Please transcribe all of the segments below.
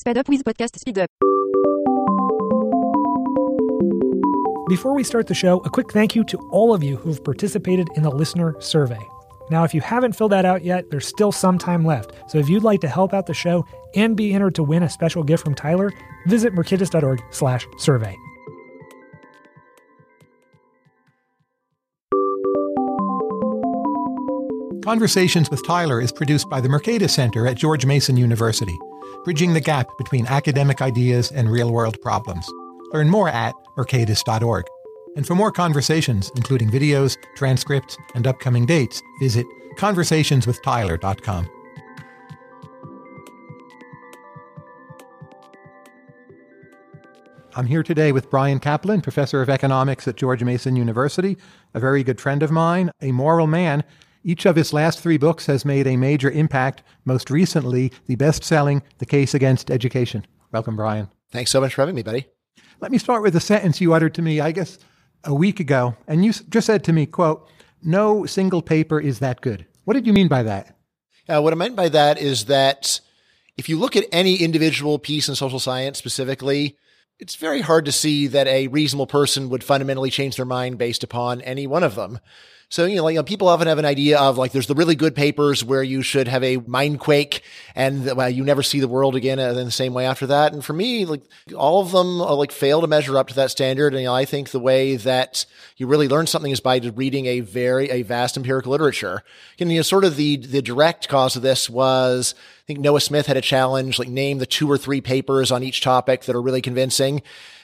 Speed up with podcast speed up. Before we start the show, a quick thank you to all of you who've participated in the listener survey. Now, if you haven't filled that out yet, there's still some time left. So if you'd like to help out the show and be entered to win a special gift from Tyler, visit mercatus.org slash survey. Conversations with Tyler is produced by the Mercatus Center at George Mason University, bridging the gap between academic ideas and real-world problems. Learn more at mercatus.org. And for more conversations, including videos, transcripts, and upcoming dates, visit conversationswithtyler.com. I'm here today with Bryan Caplan, professor of economics at George Mason University, a very good friend of mine, a moral man. Each of his last three books has made a major impact, most recently, the best selling The Case Against Education. Welcome, Bryan. Thanks so much for having me, buddy. Let me start with a sentence you uttered to me, I guess, a week ago. And you just said to me, quote, no single paper is that good. What did you mean by that? Uh, what I meant by that is that if you look at any individual piece in social science specifically, it's very hard to see that a reasonable person would fundamentally change their mind based upon any one of them. So, you know, like, you know, people often have an idea of like, there's the really good papers where you should have a mind quake and well, you never see the world again uh, in the same way after that. And for me, like all of them are, like fail to measure up to that standard. And you know, I think the way that you really learn something is by reading a very, a vast empirical literature. And, you know, sort of the, the direct cause of this was, I think Noah Smith had a challenge, like name the two or three papers on each topic that are really convincing.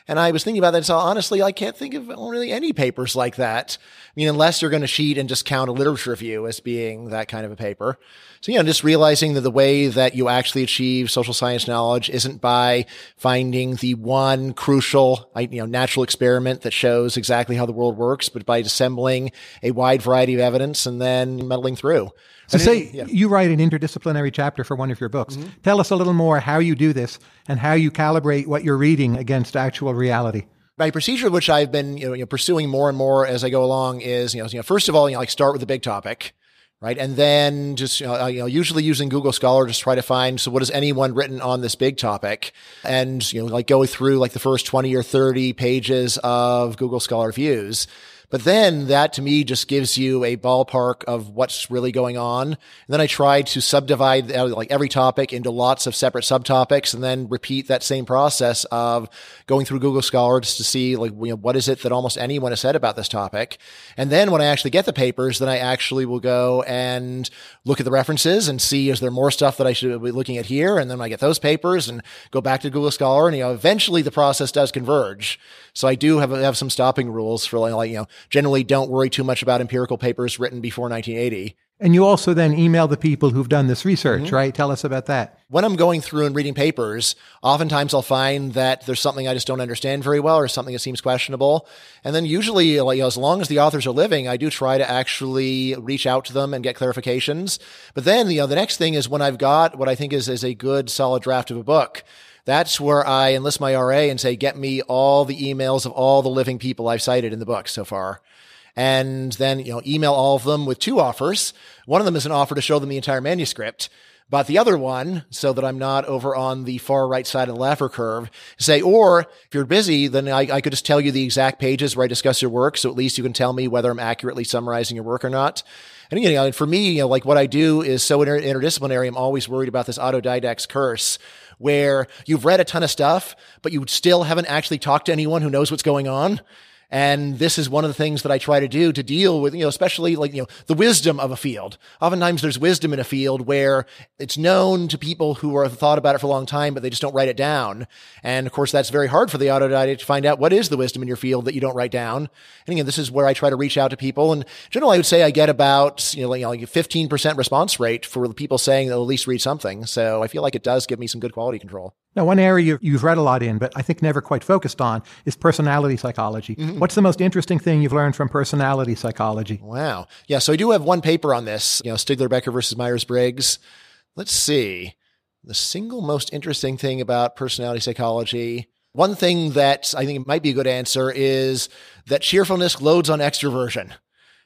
And I was thinking about that. So honestly, I can't think of really any papers like that. I mean, unless you're going to cheat and just count a literature review as being that kind of a paper. So, you know, just realizing that the way that you actually achieve social science knowledge isn't by finding the one crucial, you know, natural experiment that shows exactly how the world works, but by assembling a wide variety of evidence and then muddling through. So, say yeah. you write an interdisciplinary chapter for one of your books. Mm-hmm. Tell us a little more how you do this and how you calibrate what you're reading against actual reality. My procedure, which I've been you know, you know, pursuing more and more as I go along, is you know, you know first of all, you know, like start with the big topic, right, and then just you know, you know, usually using Google Scholar, just try to find so what has anyone written on this big topic, and you know, like go through like the first twenty or thirty pages of Google Scholar views but then that to me just gives you a ballpark of what's really going on. And then I try to subdivide uh, like every topic into lots of separate subtopics and then repeat that same process of going through Google Scholar just to see like, you know, what is it that almost anyone has said about this topic. And then when I actually get the papers, then I actually will go and look at the references and see, is there more stuff that I should be looking at here? And then I get those papers and go back to Google Scholar and, you know, eventually the process does converge. So I do have, have some stopping rules for like, you know, generally don't worry too much about empirical papers written before 1980. And you also then email the people who've done this research, mm-hmm. right? Tell us about that. When I'm going through and reading papers, oftentimes I'll find that there's something I just don't understand very well or something that seems questionable. And then usually, like, you know, as long as the authors are living, I do try to actually reach out to them and get clarifications. But then, you know, the next thing is when I've got what I think is, is a good solid draft of a book, that's where I enlist my RA and say, get me all the emails of all the living people I've cited in the book so far. And then, you know, email all of them with two offers. One of them is an offer to show them the entire manuscript. But the other one, so that I'm not over on the far right side of the Laffer curve, say, or if you're busy, then I, I, could just tell you the exact pages where I discuss your work. So at least you can tell me whether I'm accurately summarizing your work or not. And you know, for me, you know, like what I do is so inter- interdisciplinary. I'm always worried about this autodidact's curse where you've read a ton of stuff, but you still haven't actually talked to anyone who knows what's going on. And this is one of the things that I try to do to deal with, you know, especially like, you know, the wisdom of a field. Oftentimes there's wisdom in a field where it's known to people who have thought about it for a long time, but they just don't write it down. And of course, that's very hard for the autodidact to find out what is the wisdom in your field that you don't write down. And again, this is where I try to reach out to people. And generally, I would say I get about, you know, like, like 15% response rate for the people saying they'll at least read something. So I feel like it does give me some good quality control. Now, one area you've read a lot in, but I think never quite focused on, is personality psychology. Mm-hmm. Hmm. What's the most interesting thing you've learned from personality psychology? Wow. Yeah, so I do have one paper on this, you know, Stigler Becker versus Myers Briggs. Let's see. The single most interesting thing about personality psychology. One thing that I think might be a good answer is that cheerfulness loads on extroversion.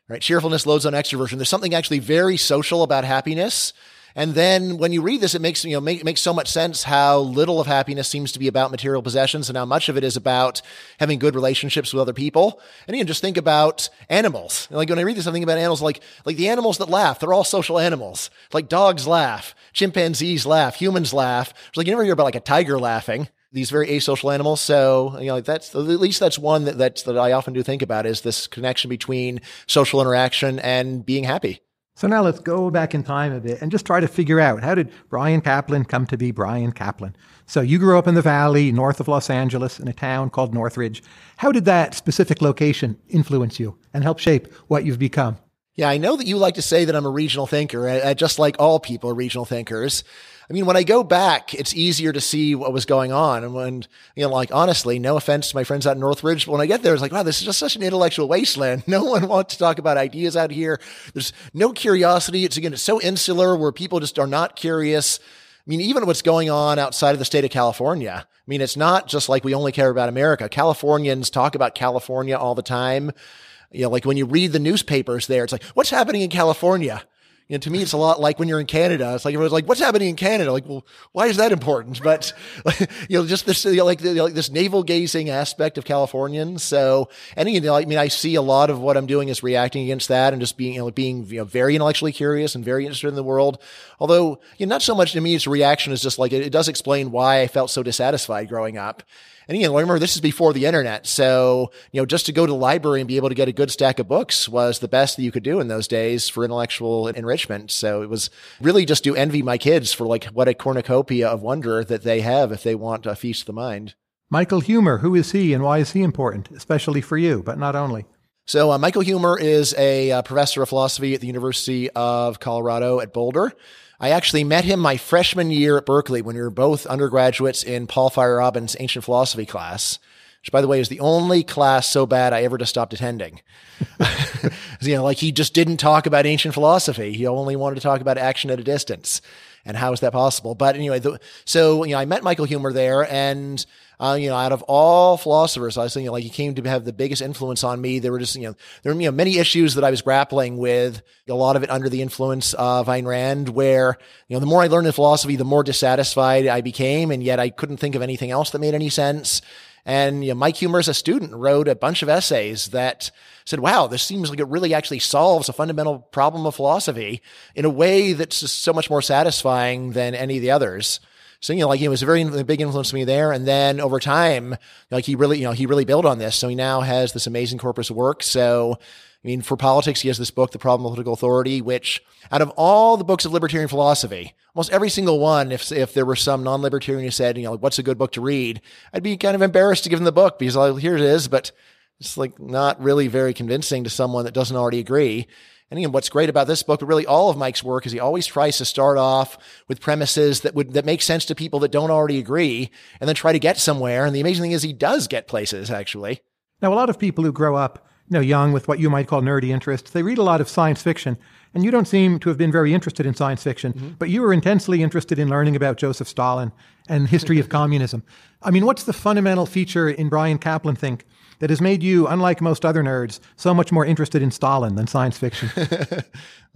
Right? Cheerfulness loads on extroversion. There's something actually very social about happiness And then when you read this, it makes, you know, make, makes so much sense how little of happiness seems to be about material possessions and how much of it is about having good relationships with other people. And can just think about animals. Like when I read this, I think about animals like, like the animals that laugh, they're all social animals. Like dogs laugh, chimpanzees laugh, humans laugh. It's like you never hear about like a tiger laughing these very asocial animals. So, you know, like that's at least that's one that, that's, that I often do think about is this connection between social interaction and being happy. So now let's go back in time a bit and just try to figure out how did Bryan Caplan come to be Bryan Caplan? So you grew up in the valley north of Los Angeles in a town called Northridge. How did that specific location influence you and help shape what you've become? Yeah, I know that you like to say that I'm a regional thinker, uh, just like all people are regional thinkers. I mean, when I go back, it's easier to see what was going on. And when, you know, like honestly, no offense to my friends out in Northridge, but when I get there, it's like, wow, this is just such an intellectual wasteland. No one wants to talk about ideas out here. There's no curiosity. It's again, it's so insular where people just are not curious. I mean, even what's going on outside of the state of California. I mean, it's not just like we only care about America. Californians talk about California all the time. You know, like when you read the newspapers there, it's like, what's happening in California? you know, to me, it's a lot like when you're in Canada. It's like everyone's like, "What's happening in Canada?" Like, well, why is that important? But you know, just this you know, like, the, like this navel gazing aspect of Californians. So, and you know, I mean, I see a lot of what I'm doing is reacting against that and just being you know, being you know, very intellectually curious and very interested in the world. Although, you know, not so much to me, it's reaction is just like it, it does explain why I felt so dissatisfied growing up. And again, remember, this is before the internet. So, you know, just to go to the library and be able to get a good stack of books was the best that you could do in those days for intellectual enrichment. So it was really just to envy my kids for like what a cornucopia of wonder that they have if they want a feast of the mind. Michael Huemer, who is he and why is he important, especially for you, but not only? So, uh, Michael Huemer is a uh, professor of philosophy at the University of Colorado at Boulder. I actually met him my freshman year at Berkeley when we were both undergraduates in Paul Feyerabend's ancient philosophy class, which by the way is the only class so bad I ever just stopped attending. you know, like he just didn't talk about ancient philosophy. He only wanted to talk about action at a distance. And how is that possible? But anyway, the, so, you know, I met Michael Huemer there and uh, you know, out of all philosophers, I was thinking like he came to have the biggest influence on me. There were just, you know, there were, you know, many issues that I was grappling with, a lot of it under the influence of Ayn Rand, where, you know, the more I learned in philosophy, the more dissatisfied I became. And yet I couldn't think of anything else that made any sense. And you know, Mike Huemer, as a student, wrote a bunch of essays that said, wow, this seems like it really actually solves a fundamental problem of philosophy in a way that's just so much more satisfying than any of the others. So, you know, like he was a very big influence to me there. And then over time, like he really, you know, he really built on this. So he now has this amazing corpus of work. So, I mean, for politics, he has this book, The Problem of Political Authority, which out of all the books of libertarian philosophy, almost every single one, if, if there were some non-libertarian who said, you know, like, what's a good book to read? I'd be kind of embarrassed to give them the book because like, here it is, but it's like not really very convincing to someone that doesn't already agree. And again, what's great about this book, but really all of Mike's work is he always tries to start off with premises that would, that make sense to people that don't already agree and then try to get somewhere. And the amazing thing is he does get places actually. Now, a lot of people who grow up, you know, young with what you might call nerdy interests, they read a lot of science fiction. And you don't seem to have been very interested in science fiction, mm-hmm. but you were intensely interested in learning about Joseph Stalin and the history of communism. I mean, what's the fundamental feature in Bryan Caplan think that has made you, unlike most other nerds, so much more interested in Stalin than science fiction?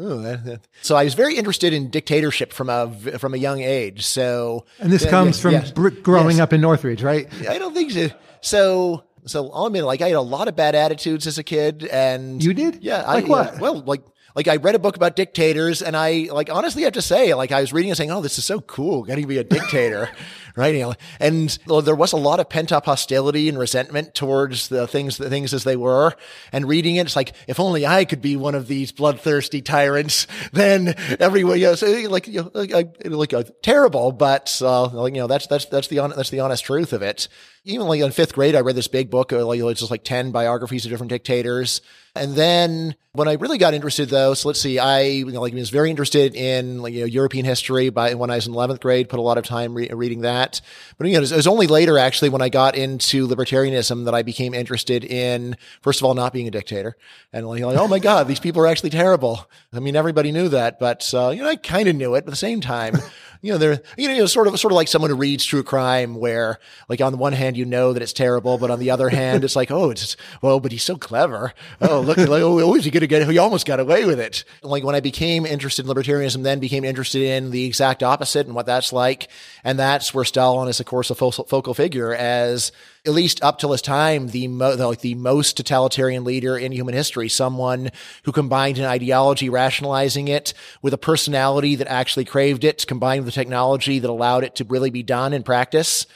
Ooh, that, that. So I was very interested in dictatorship from a from a young age. So and this uh, comes from yes, growing yes. up in Northridge, right? I don't think so. So so I'll admit, like I had a lot of bad attitudes as a kid, and you did, yeah. Like I, what? Yeah, well, like like I read a book about dictators and I like honestly have to say, like I was reading and saying, Oh, this is so cool. Getting to be a dictator. right. You know, and well, there was a lot of pent up hostility and resentment towards the things, the things as they were. And reading it, it's like, if only I could be one of these bloodthirsty tyrants, then everyone, you know, so like, you know, like, like, uh, terrible, but, uh, like, you know, that's, that's, that's the, on, that's the honest truth of it even like in fifth grade, I read this big book, uh, like just like 10 biographies of different dictators. And then when I really got interested though, so let's see, I you know, like was very interested in like, you know, European history by when I was in 11th grade, put a lot of time re- reading that. But you know, it was, it was, only later actually when I got into libertarianism that I became interested in, first of all, not being a dictator and like, like oh my God, these people are actually terrible. I mean, everybody knew that, but, uh, you know, I kind of knew it, at the same time, you know, they're, you know, sort of, sort of like someone who reads true crime where like on the one hand, you know that it's terrible, but on the other hand, it's like, oh, it's, well, but he's so clever. Oh, look, like, oh, oh, is he going to get, he almost got away with it. Like when I became interested in libertarianism, then became interested in the exact opposite and what that's like. And that's where Stalin is, of course, a focal figure as at least up till his time, the, mo- the, like the most totalitarian leader in human history, someone who combined an ideology rationalizing it with a personality that actually craved it, combined with the technology that allowed it to really be done in practice.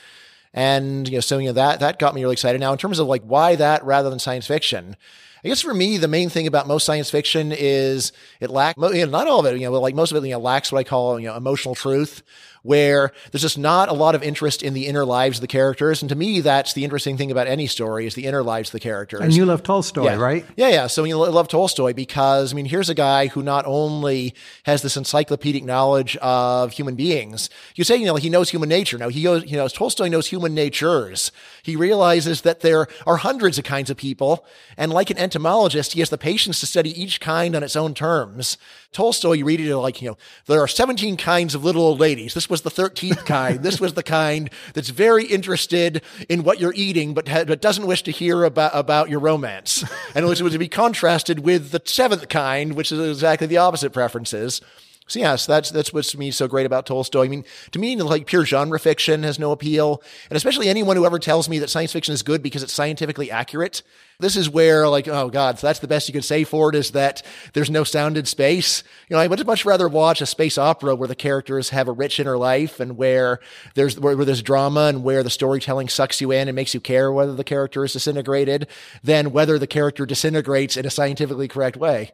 And, you know, so, you know, that, that got me really excited. Now, in terms of like why that rather than science fiction, I guess for me, the main thing about most science fiction is it lacks, you know, not all of it, you know, but like most of it, you know, lacks what I call, you know, emotional truth where there's just not a lot of interest in the inner lives of the characters. And to me, that's the interesting thing about any story is the inner lives of the characters. And you love Tolstoy, yeah. right? Yeah, yeah. So you love Tolstoy because, I mean, here's a guy who not only has this encyclopedic knowledge of human beings, you say, you know, he knows human nature. Now, he knows, you know, Tolstoy knows human natures. He realizes that there are hundreds of kinds of people. And like an entomologist, he has the patience to study each kind on its own terms. Tolstoy, you read it like, you know, there are 17 kinds of little old ladies. This was the 13th kind. this was the kind that's very interested in what you're eating, but, ha- but doesn't wish to hear about, about your romance. And it was, it was to be contrasted with the seventh kind, which is exactly the opposite preferences. So yes, that's that's what's to me so great about Tolstoy. I mean, to me, like pure genre fiction has no appeal, and especially anyone who ever tells me that science fiction is good because it's scientifically accurate. This is where, like, oh god, so that's the best you could say for it is that there's no sound in space. You know, I would much rather watch a space opera where the characters have a rich inner life and where there's where, where there's drama and where the storytelling sucks you in and makes you care whether the character is disintegrated than whether the character disintegrates in a scientifically correct way.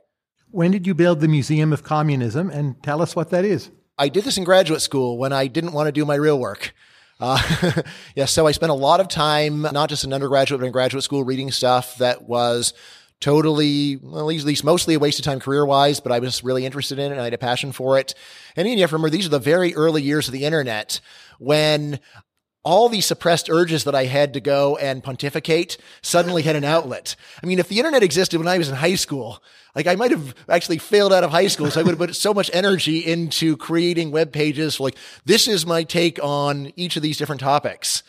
When did you build the Museum of Communism? And tell us what that is. I did this in graduate school when I didn't want to do my real work. Uh, yeah, so I spent a lot of time, not just in undergraduate, but in graduate school, reading stuff that was totally, well, at, least, mostly a waste of time career wise, but I was really interested in it and I had a passion for it. And you have to remember, these are the very early years of the internet when all these suppressed urges that I had to go and pontificate suddenly had an outlet. I mean, if the internet existed when I was in high school, like I might have actually failed out of high school. So I would have put so much energy into creating web pages. like this is my take on each of these different topics.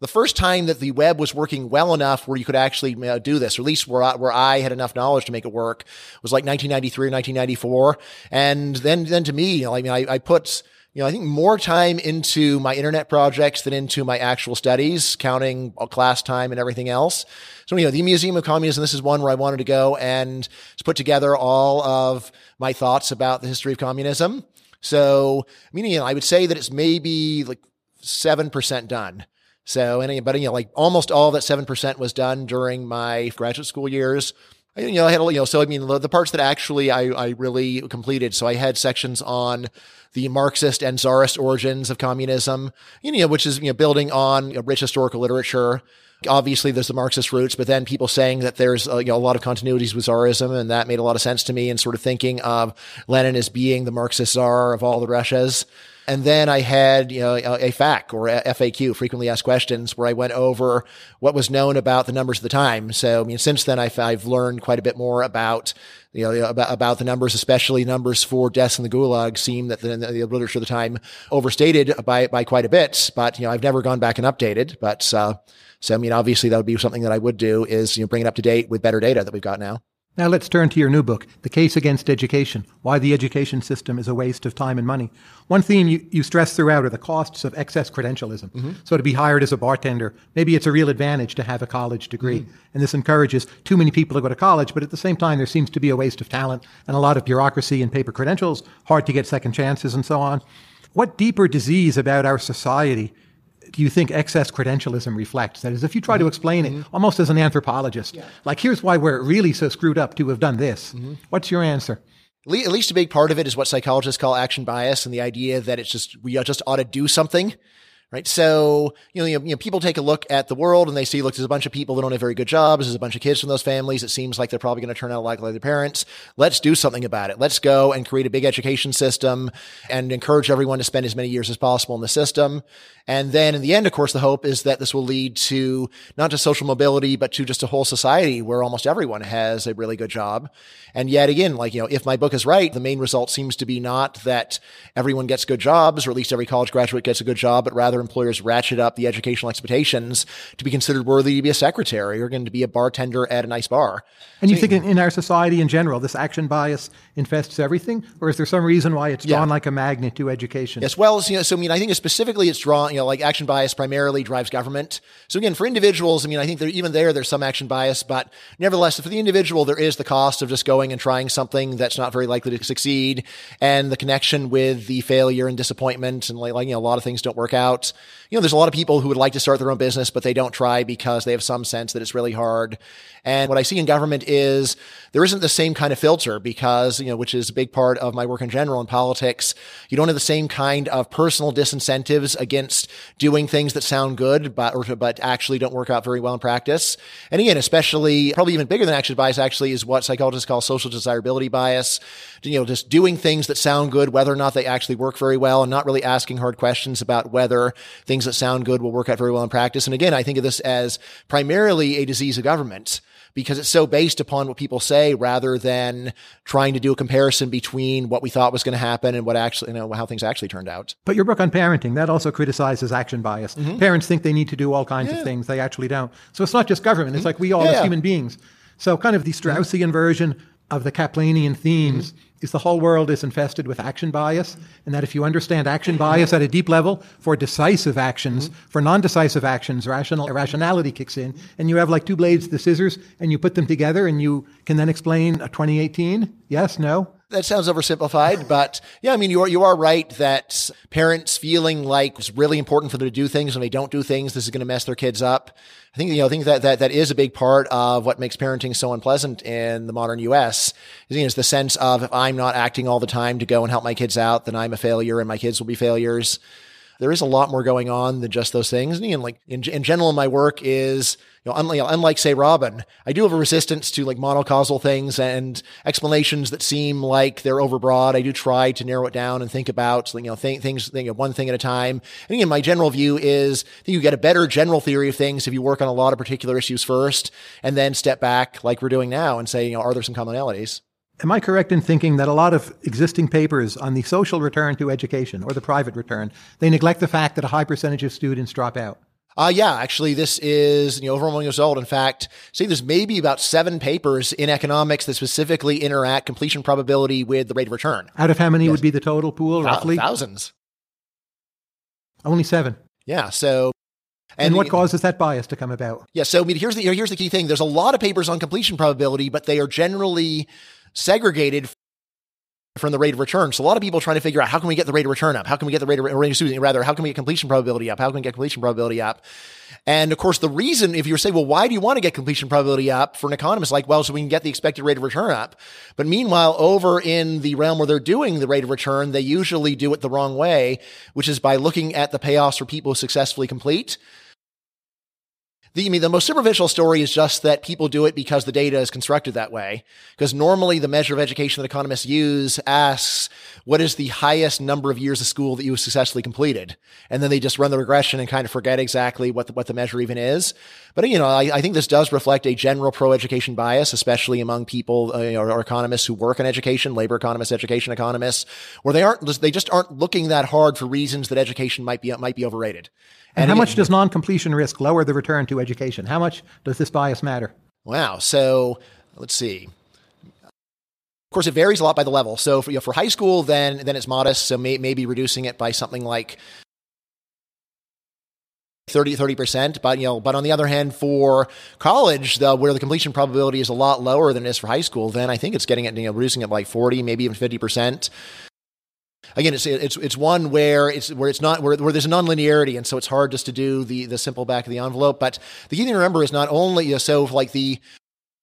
The first time that the web was working well enough where you could actually do this, or at least where I, where I had enough knowledge to make it work, was like 1993 or 1994. And then, then to me, you know, I mean, I, I put, you know, I think more time into my internet projects than into my actual studies, counting class time and everything else. So, you know, the Museum of Communism, this is one where I wanted to go and put together all of my thoughts about the history of communism. So, meaning, you know, I would say that it's maybe like 7% done. So, but, you know, like almost all that 7% was done during my graduate school years you know, I had, you know, so I mean, the, parts that actually I, I really completed. So I had sections on the Marxist and Tsarist origins of communism, you know, which is, you know, building on you know, rich historical literature. Obviously, there's the Marxist roots, but then people saying that there's uh, you know, a lot of continuities with Tsarism, and that made a lot of sense to me. And sort of thinking of Lenin as being the Marxist Tsar of all the Russias. And then I had, you know, a, FAQ or a FAQ, frequently asked questions, where I went over what was known about the numbers of the time. So, I mean, since then, I've, I've learned quite a bit more about, you know, about, about the numbers, especially numbers for deaths in the gulag seem that the, the literature of the time overstated by, by quite a bit. But, you know, I've never gone back and updated. But, uh, so, I mean, obviously that would be something that I would do is, you know, bring it up to date with better data that we've got now. Now let's turn to your new book, The Case Against Education Why the Education System is a Waste of Time and Money. One theme you, you stress throughout are the costs of excess credentialism. Mm-hmm. So to be hired as a bartender, maybe it's a real advantage to have a college degree. Mm-hmm. And this encourages too many people to go to college, but at the same time, there seems to be a waste of talent and a lot of bureaucracy and paper credentials, hard to get second chances and so on. What deeper disease about our society do you think excess credentialism reflects? That is, if you try mm-hmm. to explain it mm-hmm. almost as an anthropologist, yeah. like here's why we're really so screwed up to have done this. Mm-hmm. What's your answer? At least a big part of it is what psychologists call action bias and the idea that it's just, we just ought to do something right? So, you know, you know, people take a look at the world and they see, look, there's a bunch of people that don't have very good jobs. There's a bunch of kids from those families. It seems like they're probably going to turn out like, like their parents. Let's do something about it. Let's go and create a big education system and encourage everyone to spend as many years as possible in the system. And then in the end, of course, the hope is that this will lead to not just social mobility, but to just a whole society where almost everyone has a really good job. And yet again, like, you know, if my book is right, the main result seems to be not that everyone gets good jobs, or at least every college graduate gets a good job, but rather employers ratchet up the educational expectations to be considered worthy to be a secretary or going to be a bartender at a nice bar. And you think in, in, our society in general, this action bias infests everything, or is there some reason why it's drawn yeah. like a magnet to education? As well as you know, so I mean, I think specifically it's drawn, you know, like action bias primarily drives government. So again, for individuals, I mean, I think there even there there's some action bias, but nevertheless, for the individual, there is the cost of just going and trying something that's not very likely to succeed, and the connection with the failure and disappointment, and like, like you know, a lot of things don't work out. You know, there's a lot of people who would like to start their own business, but they don't try because they have some sense that it's really hard. And what I see in government is there isn't the same kind of filter because, you know, which is a big part of my work in general in politics. You don't have the same kind of personal disincentives against doing things that sound good, but, or, but actually don't work out very well in practice. And again, especially probably even bigger than action bias actually is what psychologists call social desirability bias. You know, just doing things that sound good, whether or not they actually work very well and not really asking hard questions about whether things that sound good will work out very well in practice. And again, I think of this as primarily a disease of government because it's so based upon what people say rather than trying to do a comparison between what we thought was going to happen and what actually, you know, how things actually turned out. But your book on parenting, that also criticizes action bias. Mm-hmm. Parents think they need to do all kinds yeah. of things. They actually don't. So it's not just government. It's mm-hmm. like we all yeah, as human beings. So kind of the Straussian version of the Caplanian themes mm-hmm is the whole world is infested with action bias, and that if you understand action bias at a deep level for decisive actions, mm-hmm. for non-decisive actions, rational rationality kicks in, and you have like two blades, the scissors, and you put them together, and you can then explain a 2018. Yes, no that sounds oversimplified, but yeah, I mean, you are, you are right that parents feeling like it's really important for them to do things when they don't do things, this is going to mess their kids up. I think, you know, I think that, that, that is a big part of what makes parenting so unpleasant in the modern US is, you know, is the sense of if I'm not acting all the time to go and help my kids out, then I'm a failure and my kids will be failures there is a lot more going on than just those things. And like in, in general, my work is, you know, unlike, unlike say Robin, I do have a resistance to like monocausal things and explanations that seem like they're overbroad. I do try to narrow it down and think about, you know, th- things, you know, one thing at a time. And again, my general view is that you get a better general theory of things if you work on a lot of particular issues first and then step back like we're doing now and say, you know, are there some commonalities? Am I correct in thinking that a lot of existing papers on the social return to education or the private return, they neglect the fact that a high percentage of students drop out? Uh, yeah, actually, this is you know over one. In fact, see, there's maybe about seven papers in economics that specifically interact completion probability with the rate of return. Out of how many yes. would be the total pool, roughly? Thousands. Only seven. Yeah. So and, and, what causes that bias to come about? Yeah. So I mean, here's the here's the key thing. There's a lot of papers on completion probability, but they are generally segregated from the rate of return. So a lot of people trying to figure out how can we get the rate of return up? How can we get the rate of rate of rather how can we get completion probability up? How can we get completion probability up? And of course, the reason, if you're saying, well, why do you want to get completion probability up for an economist? Like, well, so we can get the expected rate of return up. But meanwhile, over in the realm where they're doing the rate of return, they usually do it the wrong way, which is by looking at the payoffs for people who successfully complete the, I mean, the most superficial story is just that people do it because the data is constructed that way. Because normally the measure of education that economists use asks, what is the highest number of years of school that you successfully completed? And then they just run the regression and kind of forget exactly what the, what the measure even is. But, you know, I, I think this does reflect a general pro-education bias, especially among people, uh, know, or economists who work in education, labor economists, education economists, where they aren't, they just aren't looking that hard for reasons that education might be, might be overrated. And, and how much does non-completion risk lower the return to education? How much does this bias matter? Wow. So let's see. Of course, it varies a lot by the level. So for, you know, for high school, then then it's modest. So may, maybe reducing it by something like 30 percent. But you know, but on the other hand, for college, though, where the completion probability is a lot lower than it is for high school, then I think it's getting it, you know, reducing it by 40, maybe even 50 percent again, it's it's it's one where it's where it's not where, where there's a nonlinearity, and so it's hard just to do the the simple back of the envelope. But the key thing to remember is not only you know, so like the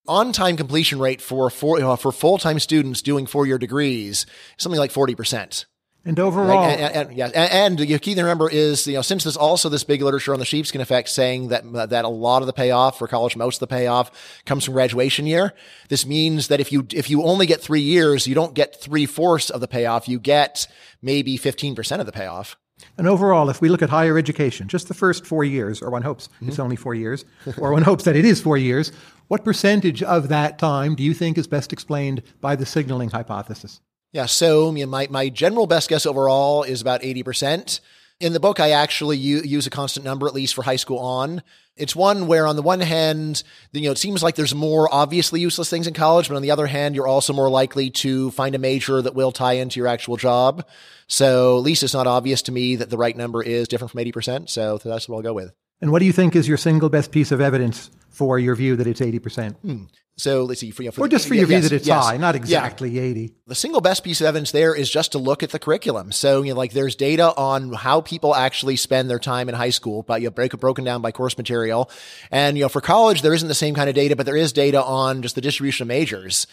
on time completion rate for for, you know, for full time students doing four year degrees something like forty percent. And overall, and, and, and, yeah, and, and the key to remember is you know since there's also this big literature on the sheepskin effect saying that that a lot of the payoff for college, most of the payoff comes from graduation year. This means that if you if you only get three years, you don't get three fourths of the payoff. You get maybe fifteen percent of the payoff. And overall, if we look at higher education, just the first four years, or one hopes mm-hmm. it's only four years, or one hopes that it is four years, what percentage of that time do you think is best explained by the signaling hypothesis? Yeah, so my, my general best guess overall is about 80%. In the book, I actually use a constant number, at least for high school on. It's one where, on the one hand, you know, it seems like there's more obviously useless things in college, but on the other hand, you're also more likely to find a major that will tie into your actual job. So, at least it's not obvious to me that the right number is different from 80%. So, that's what I'll go with. And what do you think is your single best piece of evidence for your view that it's 80%? Hmm. So let's see. For, you know, for or just for your view that it's yes, high, not exactly yeah. 80. The single best piece of evidence there is just to look at the curriculum. So, you know, like there's data on how people actually spend their time in high school, but you know, break it broken down by course material. And, you know, for college, there isn't the same kind of data, but there is data on just the distribution of majors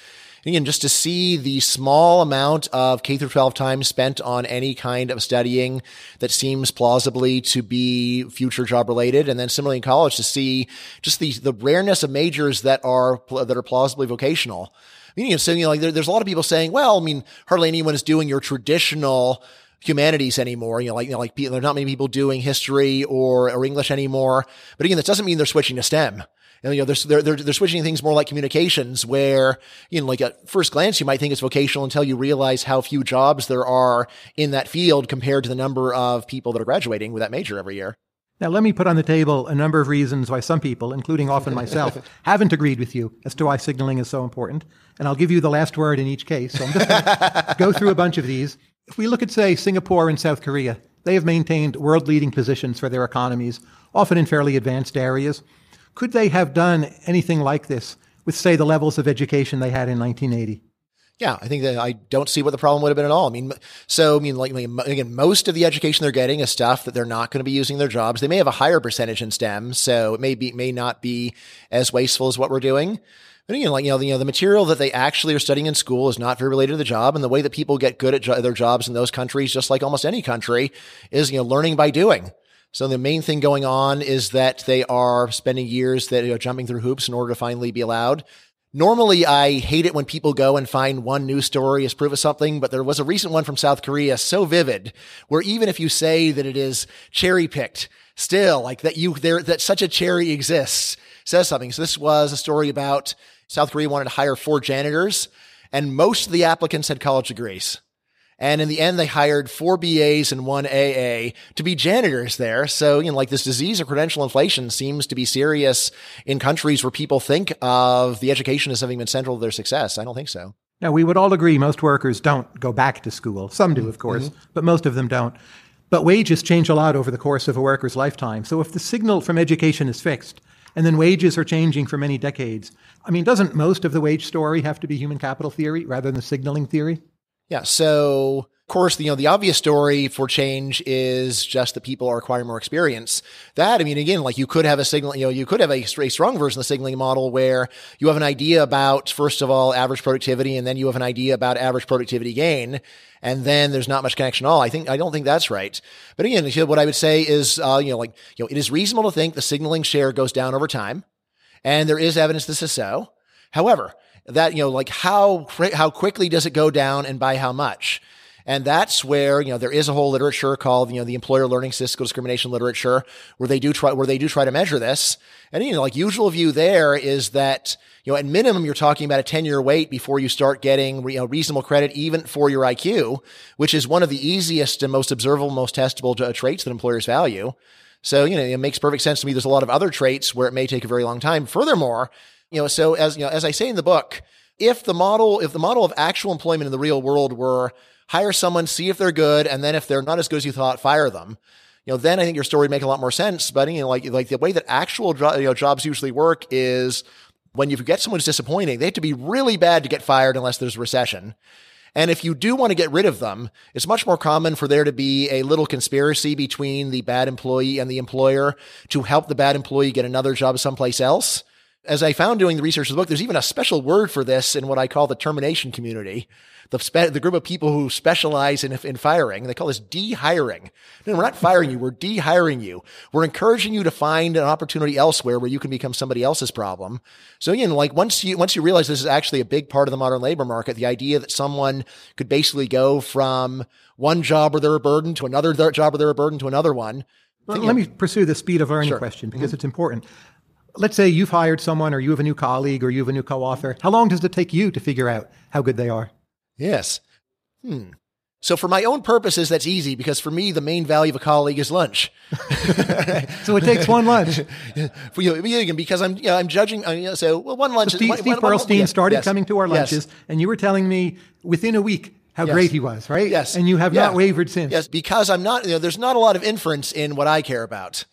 again, just to see the small amount of K through 12 time spent on any kind of studying that seems plausibly to be future job related. And then similarly in college to see just the, the rareness of majors that are, that are plausibly vocational. Meaning, so, you know, like there, there's a lot of people saying, well, I mean, hardly anyone is doing your traditional humanities anymore. You know, like, you know, like there's not many people doing history or, or English anymore. But again, that doesn't mean they're switching to STEM. And, you know, they're, they're, they're switching things more like communications where, you know, like at first glance, you might think it's vocational until you realize how few jobs there are in that field compared to the number of people that are graduating with that major every year. Now, let me put on the table a number of reasons why some people, including often myself, haven't agreed with you as to why signaling is so important. And I'll give you the last word in each case. So I'm just going to go through a bunch of these. If we look at, say, Singapore and South Korea, they have maintained world leading positions for their economies, often in fairly advanced areas. Could they have done anything like this with, say, the levels of education they had in 1980? Yeah, I think that I don't see what the problem would have been at all. I mean, so I mean, like again, most of the education they're getting is stuff that they're not going to be using their jobs. They may have a higher percentage in STEM, so it may be may not be as wasteful as what we're doing. But again, like you know, the, you know, the material that they actually are studying in school is not very related to the job, and the way that people get good at jo- their jobs in those countries, just like almost any country, is you know learning by doing. So the main thing going on is that they are spending years that you know, jumping through hoops in order to finally be allowed. Normally, I hate it when people go and find one news story as proof of something, but there was a recent one from South Korea so vivid where even if you say that it is cherry picked, still like that you there, that such a cherry exists says something. So this was a story about South Korea wanted to hire four janitors and most of the applicants had college degrees. And in the end, they hired four BAs and one AA to be janitors there. So, you know, like this disease of credential inflation seems to be serious in countries where people think of the education as having been central to their success. I don't think so. Now, we would all agree most workers don't go back to school. Some do, of course, mm-hmm. but most of them don't. But wages change a lot over the course of a worker's lifetime. So if the signal from education is fixed, and then wages are changing for many decades, I mean, doesn't most of the wage story have to be human capital theory rather than the signaling theory? Yeah. So, of course, you know, the obvious story for change is just that people are acquiring more experience. That, I mean, again, like you could have a signal, you know, you could have a, a strong version of the signaling model where you have an idea about, first of all, average productivity, and then you have an idea about average productivity gain. And then there's not much connection at all. I think, I don't think that's right. But again, what I would say is, uh, you know, like, you know, it is reasonable to think the signaling share goes down over time. And there is evidence this is so. However, that, you know, like how, how quickly does it go down and by how much? And that's where, you know, there is a whole literature called, you know, the employer learning statistical discrimination literature where they do try, where they do try to measure this. And, you know, like usual view there is that, you know, at minimum, you're talking about a 10 year wait before you start getting, you know, reasonable credit even for your IQ, which is one of the easiest and most observable, most testable uh, traits that employers value. So, you know, it makes perfect sense to me. There's a lot of other traits where it may take a very long time. Furthermore, you know, so as you know, as I say in the book, if the model, if the model of actual employment in the real world were hire someone, see if they're good, and then if they're not as good as you thought, fire them. You know, then I think your story would make a lot more sense. But you know, like like the way that actual you know, jobs usually work is when you get someone who's disappointing, they have to be really bad to get fired unless there's a recession. And if you do want to get rid of them, it's much more common for there to be a little conspiracy between the bad employee and the employer to help the bad employee get another job someplace else As I found doing the research of the book, there's even a special word for this in what I call the termination community. The, spe- the group of people who specialize in, in firing, they call this de-hiring. No, we're not firing you. We're de-hiring you. We're encouraging you to find an opportunity elsewhere where you can become somebody else's problem. So again, like once you, once you realize this is actually a big part of the modern labor market, the idea that someone could basically go from one job where they're a burden to another job where they're a burden to another one. Well, let me pursue the speed of learning Sure. question because mm-hmm. it's important. Let's say you've hired someone or you have a new colleague or you have a new co-author. How long does it take you to figure out how good they are? Yes. Hmm. So for my own purposes, that's easy because for me, the main value of a colleague is lunch. So it takes one lunch. For you, because I'm, you know, I'm judging. I mean, so well, one lunch. Steve, one- Steve one- one- Pearlstein started yes, coming to our yes. lunches, and you were telling me within a week how Yes. great he was, right? Yes. And you have Yeah. not wavered since. Yes, because I'm not, you know, there's not a lot of inference in what I care about.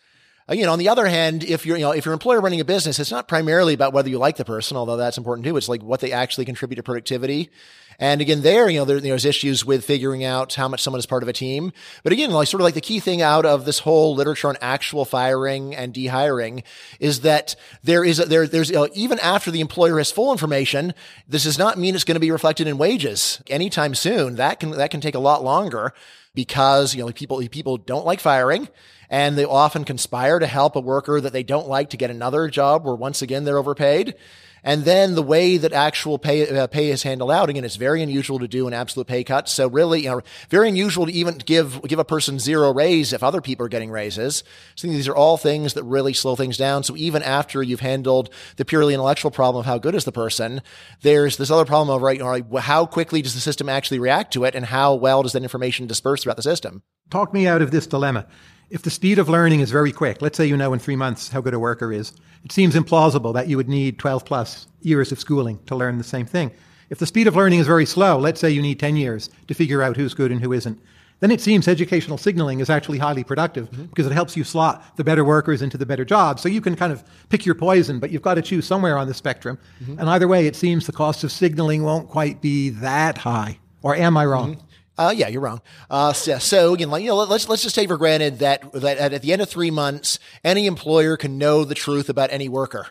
You know, on the other hand, if you're, you know, if you're an employer running a business, it's not primarily about whether you like the person, although that's important too. It's like what they actually contribute to productivity. And again, there, you know, there, there's issues with figuring out how much someone is part of a team. But again, like sort of like the key thing out of this whole literature on actual firing and dehiring is that there is, a, there, there's, you know, even after the employer has full information, this does not mean it's going to be reflected in wages anytime soon. That can, that can take a lot longer because, you know, people, people don't like firing and they often conspire to help a worker that they don't like to get another job where once again they're overpaid. And then the way that actual pay, uh, pay is handled out, again, it's very unusual to do an absolute pay cut. So really, you know, very unusual to even give, give a person zero raise if other people are getting raises. So these are all things that really slow things down. So even after you've handled the purely intellectual problem of how good is the person, there's this other problem of, right, all right, how quickly does the system actually react to it and how well does that information disperse throughout the system? Talk me out of this dilemma. If the speed of learning is very quick, let's say you know in three months how good a worker is, it seems implausible that you would need 12 plus years of schooling to learn the same thing. If the speed of learning is very slow, let's say you need 10 years to figure out who's good and who isn't, then it seems educational signaling is actually highly productive mm-hmm. because it helps you slot the better workers into the better jobs. So you can kind of pick your poison, but you've got to choose somewhere on the spectrum. Mm-hmm. And either way, it seems the cost of signaling won't quite be that high. Or am I wrong? Mm-hmm. Uh, yeah, you're wrong. Uh, so, so again, like, you know, let's, let's just take for granted that, that at the end of three months, any employer can know the truth about any worker.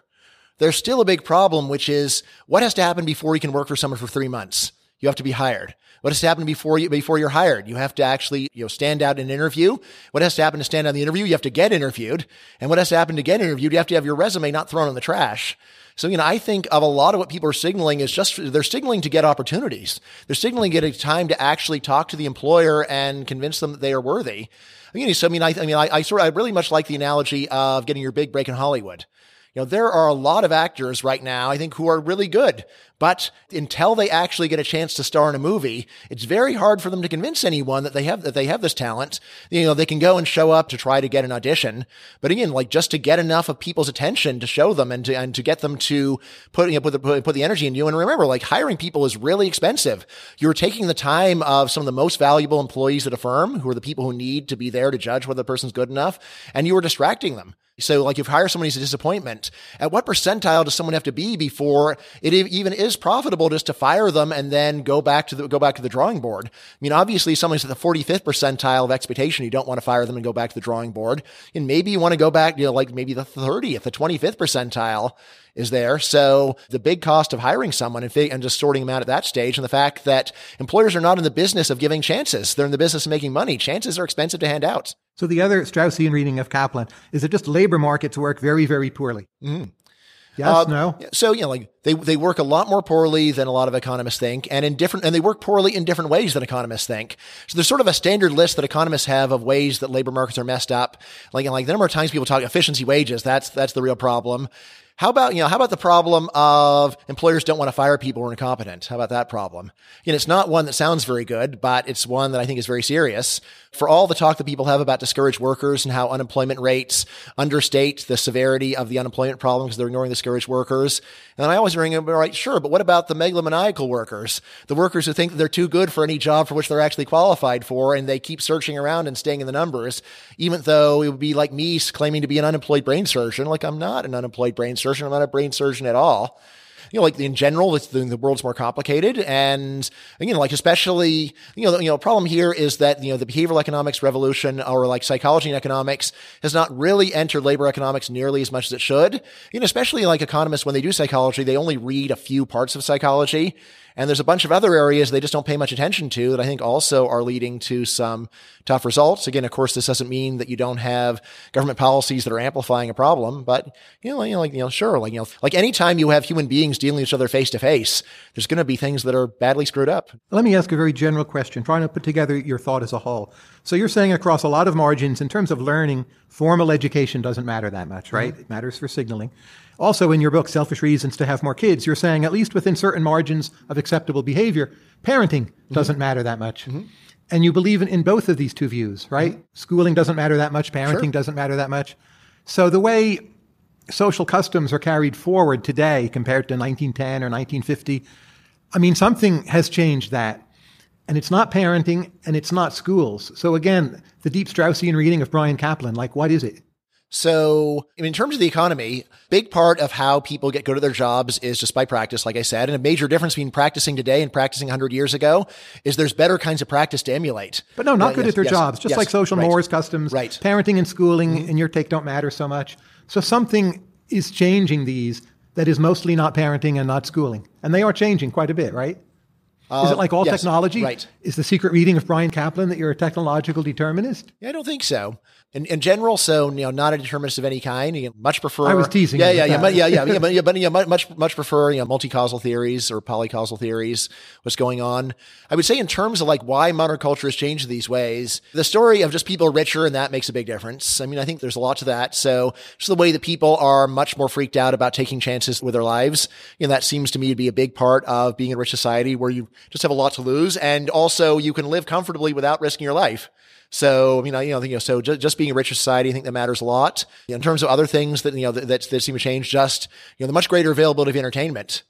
There's still a big problem, which is what has to happen before you can work for someone for three months? You have to be hired. What has to happen before you, before you're hired? You have to actually, you know, stand out in an interview. What has to happen to stand out in the interview? You have to get interviewed. And what has to happen to get interviewed? You have to have your resume not thrown in the trash. So, you know, I think of a lot of what people are signaling is just, they're signaling to get opportunities. They're signaling to get a time to actually talk to the employer and convince them that they are worthy. I mean, so, I mean, I, I mean, I, I sort of, I really much like the analogy of getting your big break in Hollywood. You know, there are a lot of actors right now, I think, who are really good, but until they actually get a chance to star in a movie, it's very hard for them to convince anyone that they have, that they have this talent. You know, they can go and show up to try to get an audition, but again, like just to get enough of people's attention to show them and to, and to get them to put, you know, put the, put, the energy in you. And remember, like hiring people is really expensive. You're taking the time of some of the most valuable employees at a firm who are the people who need to be there to judge whether the person's good enough, and you are distracting them. So, like, if you hire somebody a disappointment, at what percentile does someone have to be before it even is profitable just to fire them and then go back to the go back to the drawing board? I mean, obviously, someone's at the 45th percentile of expectation. You don't want to fire them and go back to the drawing board, and maybe you want to go back, you know, like maybe the 30th, the 25th percentile is there. So the big cost of hiring someone and, and just sorting them out at that stage, and the fact that employers are not in the business of giving chances; they're in the business of making money. Chances are expensive to hand out. So the other Straussian reading of Caplan is that just labor markets work very, very poorly. Yes, Uh, no. So, you know, like they, they work a lot more poorly than a lot of economists think and in different, and they work poorly in different ways than economists think. So there's sort of a standard list that economists have of ways that labor markets are messed up. Like, like the number of times people talk efficiency wages, that's, that's the real problem. How about, you know, how about the problem of employers don't want to fire people who are incompetent? How about that problem? You know, it's not one that sounds very good, but it's one that I think is very serious. For all the talk that people have about discouraged workers and how unemployment rates understate the severity of the unemployment problem because they're ignoring discouraged workers. And I always ring, all right, sure, but what about the megalomaniacal workers? The workers who think that they're too good for any job for which they're actually qualified for, and they keep searching around and staying in the numbers, even though it would be like me claiming to be an unemployed brain surgeon. Like I'm not an unemployed brain surgeon. I'm not a brain surgeon at all. you know, like in general, the, the world's more complicated. And, you know, like especially, you know, you know, problem here is that, you know, the behavioral economics revolution or like psychology and economics has not really entered labor economics nearly as much as it should. You know, especially like economists, when they do psychology, they only read a few parts of psychology. And there's a bunch of other areas they just don't pay much attention to that I think also are leading to some tough results. Again, of course, this doesn't mean that you don't have government policies that are amplifying a problem, but you know, you know, like, you know, sure, like, you know, like anytime you have human beings dealing with each other face to face, there's going to be things that are badly screwed up. Let me ask a very general question, trying to put together your thought as a whole. So you're saying across a lot of margins, in terms of learning, formal education doesn't matter that much, right? Mm-hmm. It matters for signaling. Also, in your book, Selfish Reasons to Have More Kids, you're saying, at least within certain margins of acceptable behavior, parenting mm-hmm. doesn't matter that much. Mm-hmm. And you believe in, in, both of these two views, right? Mm-hmm. Schooling doesn't matter that much, parenting sure. doesn't matter that much. So the way social customs are carried forward today compared to 1910 or 1950, I mean, something has changed that. And it's not parenting and it's not schools. So again, the deep Straussian reading of Bryan Caplan like, what is it? So, in terms of the economy, big part of how people get good at their jobs is just by practice, like I said. And a major difference between practicing today and practicing 100 years ago is there's better kinds of practice to emulate. But no, not uh, good yes, at their yes, jobs. Just yes, like social right, mores, customs, right. parenting and schooling, mm-hmm. in your take, don't matter so much. So, something is changing these that is mostly not parenting and not schooling. And they are changing quite a bit, right? Uh, is it like all yes, technology? Right. Is the secret reading of Bryan Caplan that you're a technological determinist? Yeah, I don't think so in, in general, so you know, not a determinist of any kind. You much prefer. I was teasing. Yeah, yeah, yeah, yeah, yeah, yeah, but, yeah, but yeah, much much prefer you know multi-causal theories or polycausal theories. What's going on? I would say in terms of like why modern culture has changed these ways, the story of just people richer and that makes a big difference. I mean, I think there's a lot to that. So just the way that people are much more freaked out about taking chances with their lives, you know, that seems to me to be a big part of being a rich society where you just have a lot to lose, and also you can live comfortably without risking your life. So, I mean, I, you know, you know, so just, just being a richer society, I think that matters a lot. You know, in terms of other things that, you know, that, that, that seem to change, just, you know, the much greater availability of entertainment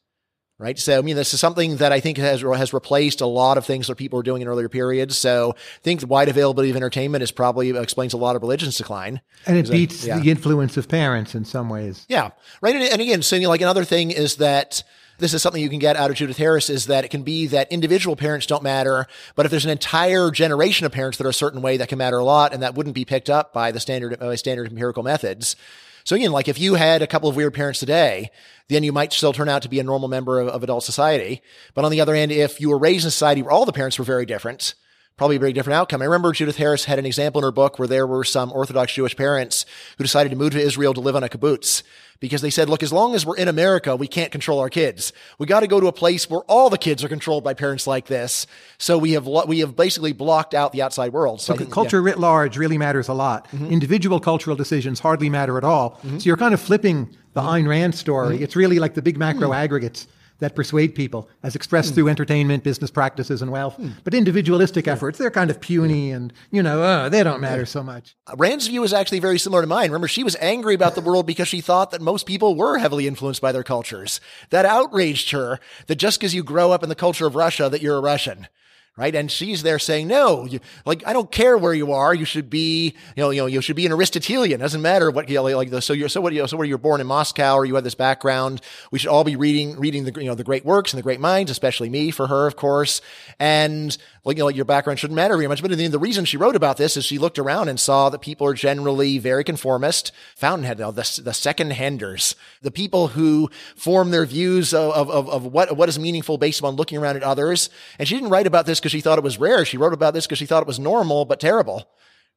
right? So, I mean, this is something that I think has has replaced a lot of things that people were doing in earlier periods. So, I think the wide availability of entertainment is probably uh, explains a lot of religion's decline. And it beats yeah. the influence of parents in some ways. Yeah, right. And, and again, so you know, like another thing is that this is something you can get out of Judith Harris is that it can be that individual parents don't matter, but if there's an entire generation of parents that are a certain way, that can matter a lot, and that wouldn't be picked up by the standard by standard empirical methods. So again, like if you had a couple of weird parents today, then you might still turn out to be a normal member of, of adult society. But on the other hand, if you were raised in a society where all the parents were very different, probably a very different outcome. I remember Judith Harris had an example in her book where there were some Orthodox Jewish parents who decided to move to Israel to live on a kibbutz because they said, look, as long as we're in America, we can't control our kids. We got to go to a place where all the kids are controlled by parents like this. So we have, we have basically blocked out the outside world. So, so think, culture yeah. writ large really matters a lot. Mm-hmm. Individual cultural decisions hardly matter at all. Mm-hmm. So you're kind of flipping the mm-hmm. Ayn Rand story. Mm-hmm. It's really like the big macro mm-hmm. aggregates that persuade people, as expressed mm. through entertainment, business practices, and wealth. Mm. But individualistic efforts, they're kind of puny and, you know, uh, they don't matter so much. Uh, Rand's view is actually very similar to mine. Remember, she was angry about the world because she thought that most people were heavily influenced by their cultures. That outraged her that just because you grow up in the culture of Russia, that you're a Russian right? And she's there saying, no, you, like, I don't care where you are. You should be, you know, you know, you should be an Aristotelian. It doesn't matter what, you know, like so you're, so what, you know, so where you're born in Moscow or you have this background. We should all be reading, reading the, you know, the great works and the great minds, especially me for her, of course. And like, you know, your background shouldn't matter very much. But the, the reason she wrote about this is she looked around and saw that people are generally very conformist, fountainhead, the, the second handers, the people who form their views of, of, of what, what is meaningful based upon looking around at others. And she didn't write about this because she thought it was rare. She wrote about this because she thought it was normal, but terrible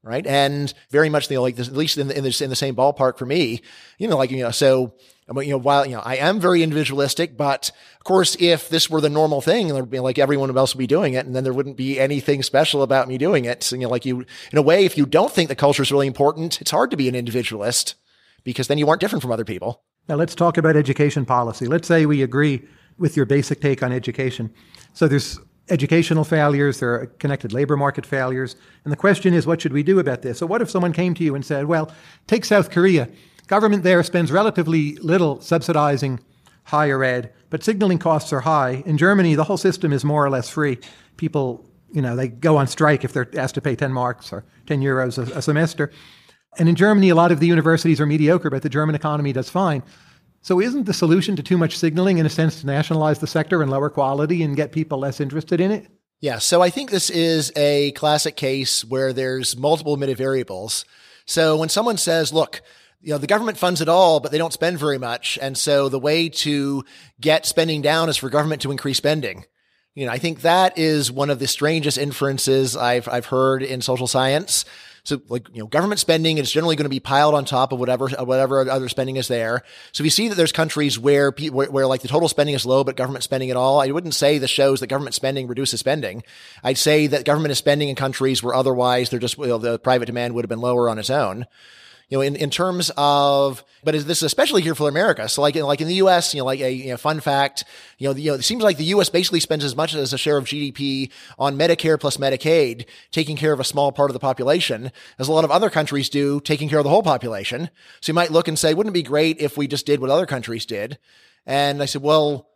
right? And very much, you know, like this, at least in the, in the, in the same ballpark for me, you know, like, you know, so, you know, while, you know, I am very individualistic, but of course, if this were the normal thing, there would be like everyone else would be doing it. And then there wouldn't be anything special about me doing it. So, you know, like you, in a way, if you don't think the culture is really important, it's hard to be an individualist because then you aren't different from other people. Now let's talk about education policy. Let's say we agree with your basic take on education. So there's educational failures, there are connected labor market failures. And the question is, what should we do about this? So, what if someone came to you and said, well, take South Korea. Government there spends relatively little subsidizing higher ed, but signaling costs are high. In Germany, the whole system is more or less free. People, you know, they go on strike if they're asked to pay 10 marks or 10 euros a, a semester. And in Germany, a lot of the universities are mediocre, but the German economy does fine. So isn't the solution to too much signaling, in a sense, to nationalize the sector and lower quality and get people less interested in it? Yeah. So I think this is a classic case where there's multiple admitted variables. So when someone says, look, you know, the government funds it all, but they don't spend very much. And so the way to get spending down is for government to increase spending. You know, I think that is one of the strangest inferences I've, I've heard in social science. So like, you know, government spending is generally going to be piled on top of whatever, uh, whatever other spending is there. So we see that there's countries where, where, where like the total spending is low, but government spending at all, I wouldn't say this shows that government spending reduces spending. I'd say that government is spending in countries where otherwise they're just, you know, the private demand would have been lower on its own you know, in, in terms of, but this is especially here for America. So like, like in the U.S., you know, like a you know, fun fact, you know, the, you know, it seems like the U.S. basically spends as much as a share of GDP on Medicare plus Medicaid, taking care of a small part of the population, as a lot of other countries do, taking care of the whole population. So you might look and say, wouldn't it be great if we just did what other countries did? And I said, well,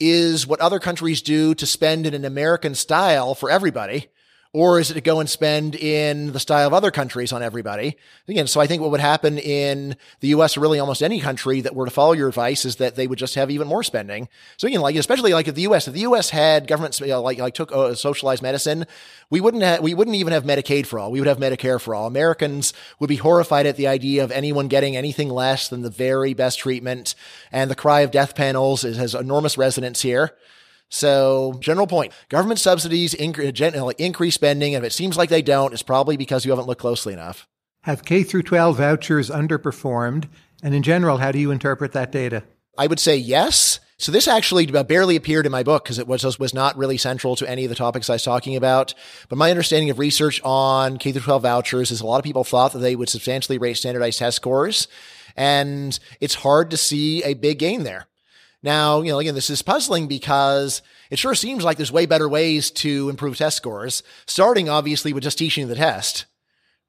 is what other countries do to spend in an American style for everybody or is it to go and spend in the style of other countries on everybody? Again, so I think what would happen in the US or really almost any country that were to follow your advice is that they would just have even more spending. So again, like, especially like if the US, if the US had government, you know, like, like took uh, socialized medicine, we wouldn't have, we wouldn't even have Medicaid for all. We would have Medicare for all. Americans would be horrified at the idea of anyone getting anything less than the very best treatment. And the cry of death panels is, has enormous resonance here. So, general point government subsidies incre- increase spending. And if it seems like they don't, it's probably because you haven't looked closely enough. Have K through 12 vouchers underperformed? And in general, how do you interpret that data? I would say yes. So this actually uh, barely appeared in my book because it was, was not really central to any of the topics I was talking about. But my understanding of research on K through 12 vouchers is a lot of people thought that they would substantially raise standardized test scores. And it's hard to see a big gain there. Now, you know, again, this is puzzling because it sure seems like there's way better ways to improve test scores, starting obviously with just teaching the test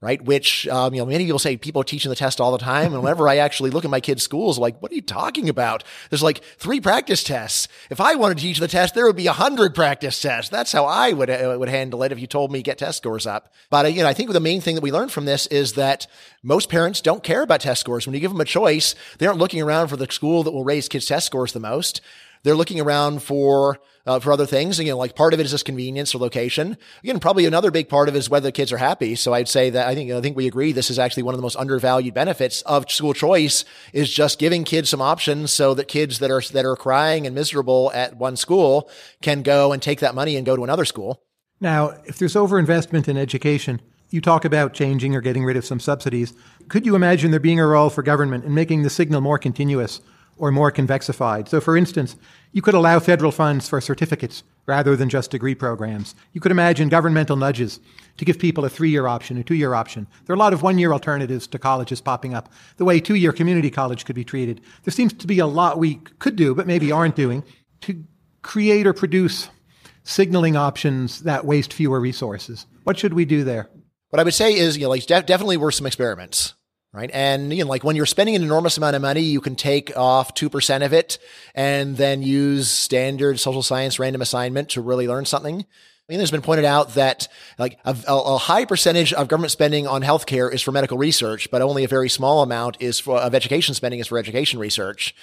right? Which, um, you know, many people say people are teaching the test all the time. And whenever I actually look at my kids' schools, like, what are you talking about? There's like three practice tests. If I wanted to teach the test, there would be a hundred practice tests. That's how I would, uh, would handle it if you told me get test scores up. But, uh, you know, I think the main thing that we learned from this is that most parents don't care about test scores. When you give them a choice, they aren't looking around for the school that will raise kids' test scores the most. They're looking around for uh, for other things. Again, like part of it is just convenience or location. Again, probably another big part of it is whether the kids are happy. So I'd say that I think I think we agree this is actually one of the most undervalued benefits of school choice is just giving kids some options so that kids that are that are crying and miserable at one school can go and take that money and go to another school. Now, if there's overinvestment in education, you talk about changing or getting rid of some subsidies. Could you imagine there being a role for government in making the signal more continuous or more convexified. So, for instance, you could allow federal funds for certificates rather than just degree programs. You could imagine governmental nudges to give people a three year option, a two year option. There are a lot of one year alternatives to colleges popping up, the way two year community college could be treated. There seems to be a lot we could do, but maybe aren't doing, to create or produce signaling options that waste fewer resources. What should we do there? What I would say is, you know, like def- definitely were some experiments right? And you know, like when you're spending an enormous amount of money, you can take off 2% of it and then use standard social science random assignment to really learn something. I mean, there's been pointed out that like a, a, high percentage of government spending on healthcare is for medical research, but only a very small amount is for of education spending is for education research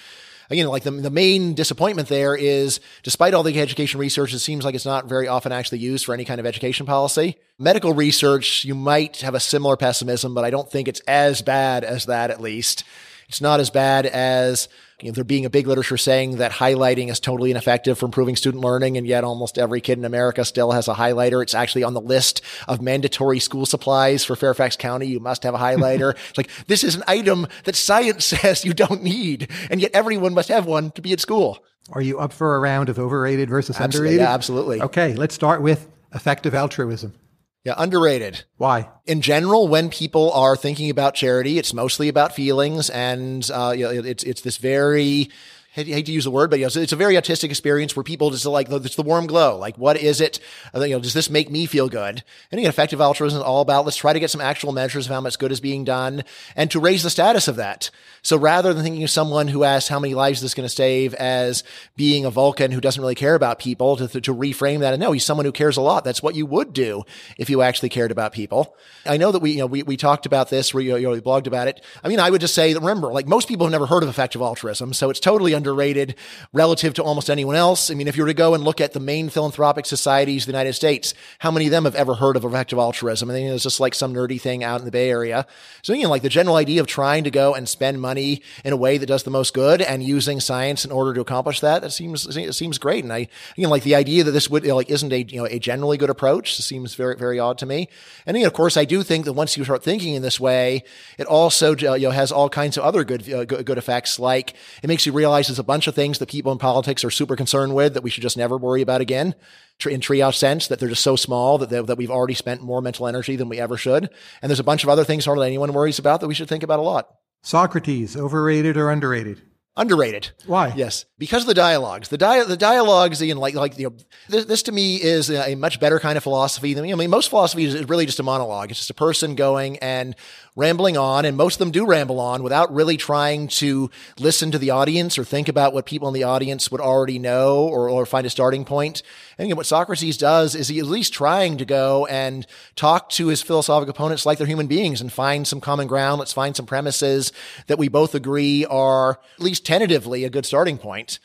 again, like the, the main disappointment there is despite all the education research, it seems like it's not very often actually used for any kind of education policy. Medical research, you might have a similar pessimism, but I don't think it's as bad as that at least. It's not as bad as you know, there being a big literature saying that highlighting is totally ineffective for improving student learning, and yet almost every kid in America still has a highlighter. It's actually on the list of mandatory school supplies for Fairfax County. You must have a highlighter. it's like this is an item that science says you don't need, and yet everyone must have one to be at school. Are you up for a round of overrated versus absolutely, underrated? Yeah, absolutely. Okay, let's start with effective altruism. Yeah, underrated. Why? In general, when people are thinking about charity, it's mostly about feelings, and uh, you know, it's it's this very hate, hate to use the word, but you know, it's a very autistic experience where people just like, it's the warm glow. Like, what is it? Uh, you know, does this make me feel good? And again, effective altruism is all about let's try to get some actual measures of how much good is being done and to raise the status of that. So rather than thinking of someone who asks how many lives this is going to save as being a Vulcan who doesn't really care about people, to, to reframe that and no, he's someone who cares a lot. That's what you would do if you actually cared about people. I know that we, you know, we, we talked about this, we, you know, we blogged about it. I mean, I would just say that remember, like most people have never heard of effective altruism, so it's totally underrated relative to almost anyone else. I mean, if you were to go and look at the main philanthropic societies of the United States, how many of them have ever heard of effective altruism? I think it's just like some nerdy thing out in the Bay Area. So, you know, like the general idea of trying to go and spend money in a way that does the most good and using science in order to accomplish that, that seems, it seems great. And I, you know, like the idea that this would, like, isn't a, you know, a generally good approach seems very, very odd to me. And, you know, of course, I do think that once you start thinking in this way, it also, you know, has all kinds of other good, uh, good effects. Like it makes you realize there's a bunch of things that people in politics are super concerned with that we should just never worry about again in triage sense that they're just so small that, that we've already spent more mental energy than we ever should. And there's a bunch of other things hardly anyone worries about that we should think about a lot. Socrates, overrated or underrated? Underrated. Why? Yes, because of the dialogues. The dia- the dialogues, you like like you know, this, this to me is a much better kind of philosophy than I mean, most philosophy is really just a monologue. It's just a person going and rambling on, and most of them do ramble on without really trying to listen to the audience or think about what people in the audience would already know or, or find a starting point. And what Socrates does is he at least trying to go and talk to his philosophic opponents like they're human beings and find some common ground. Let's find some premises that we both agree are at least tentatively a good starting point.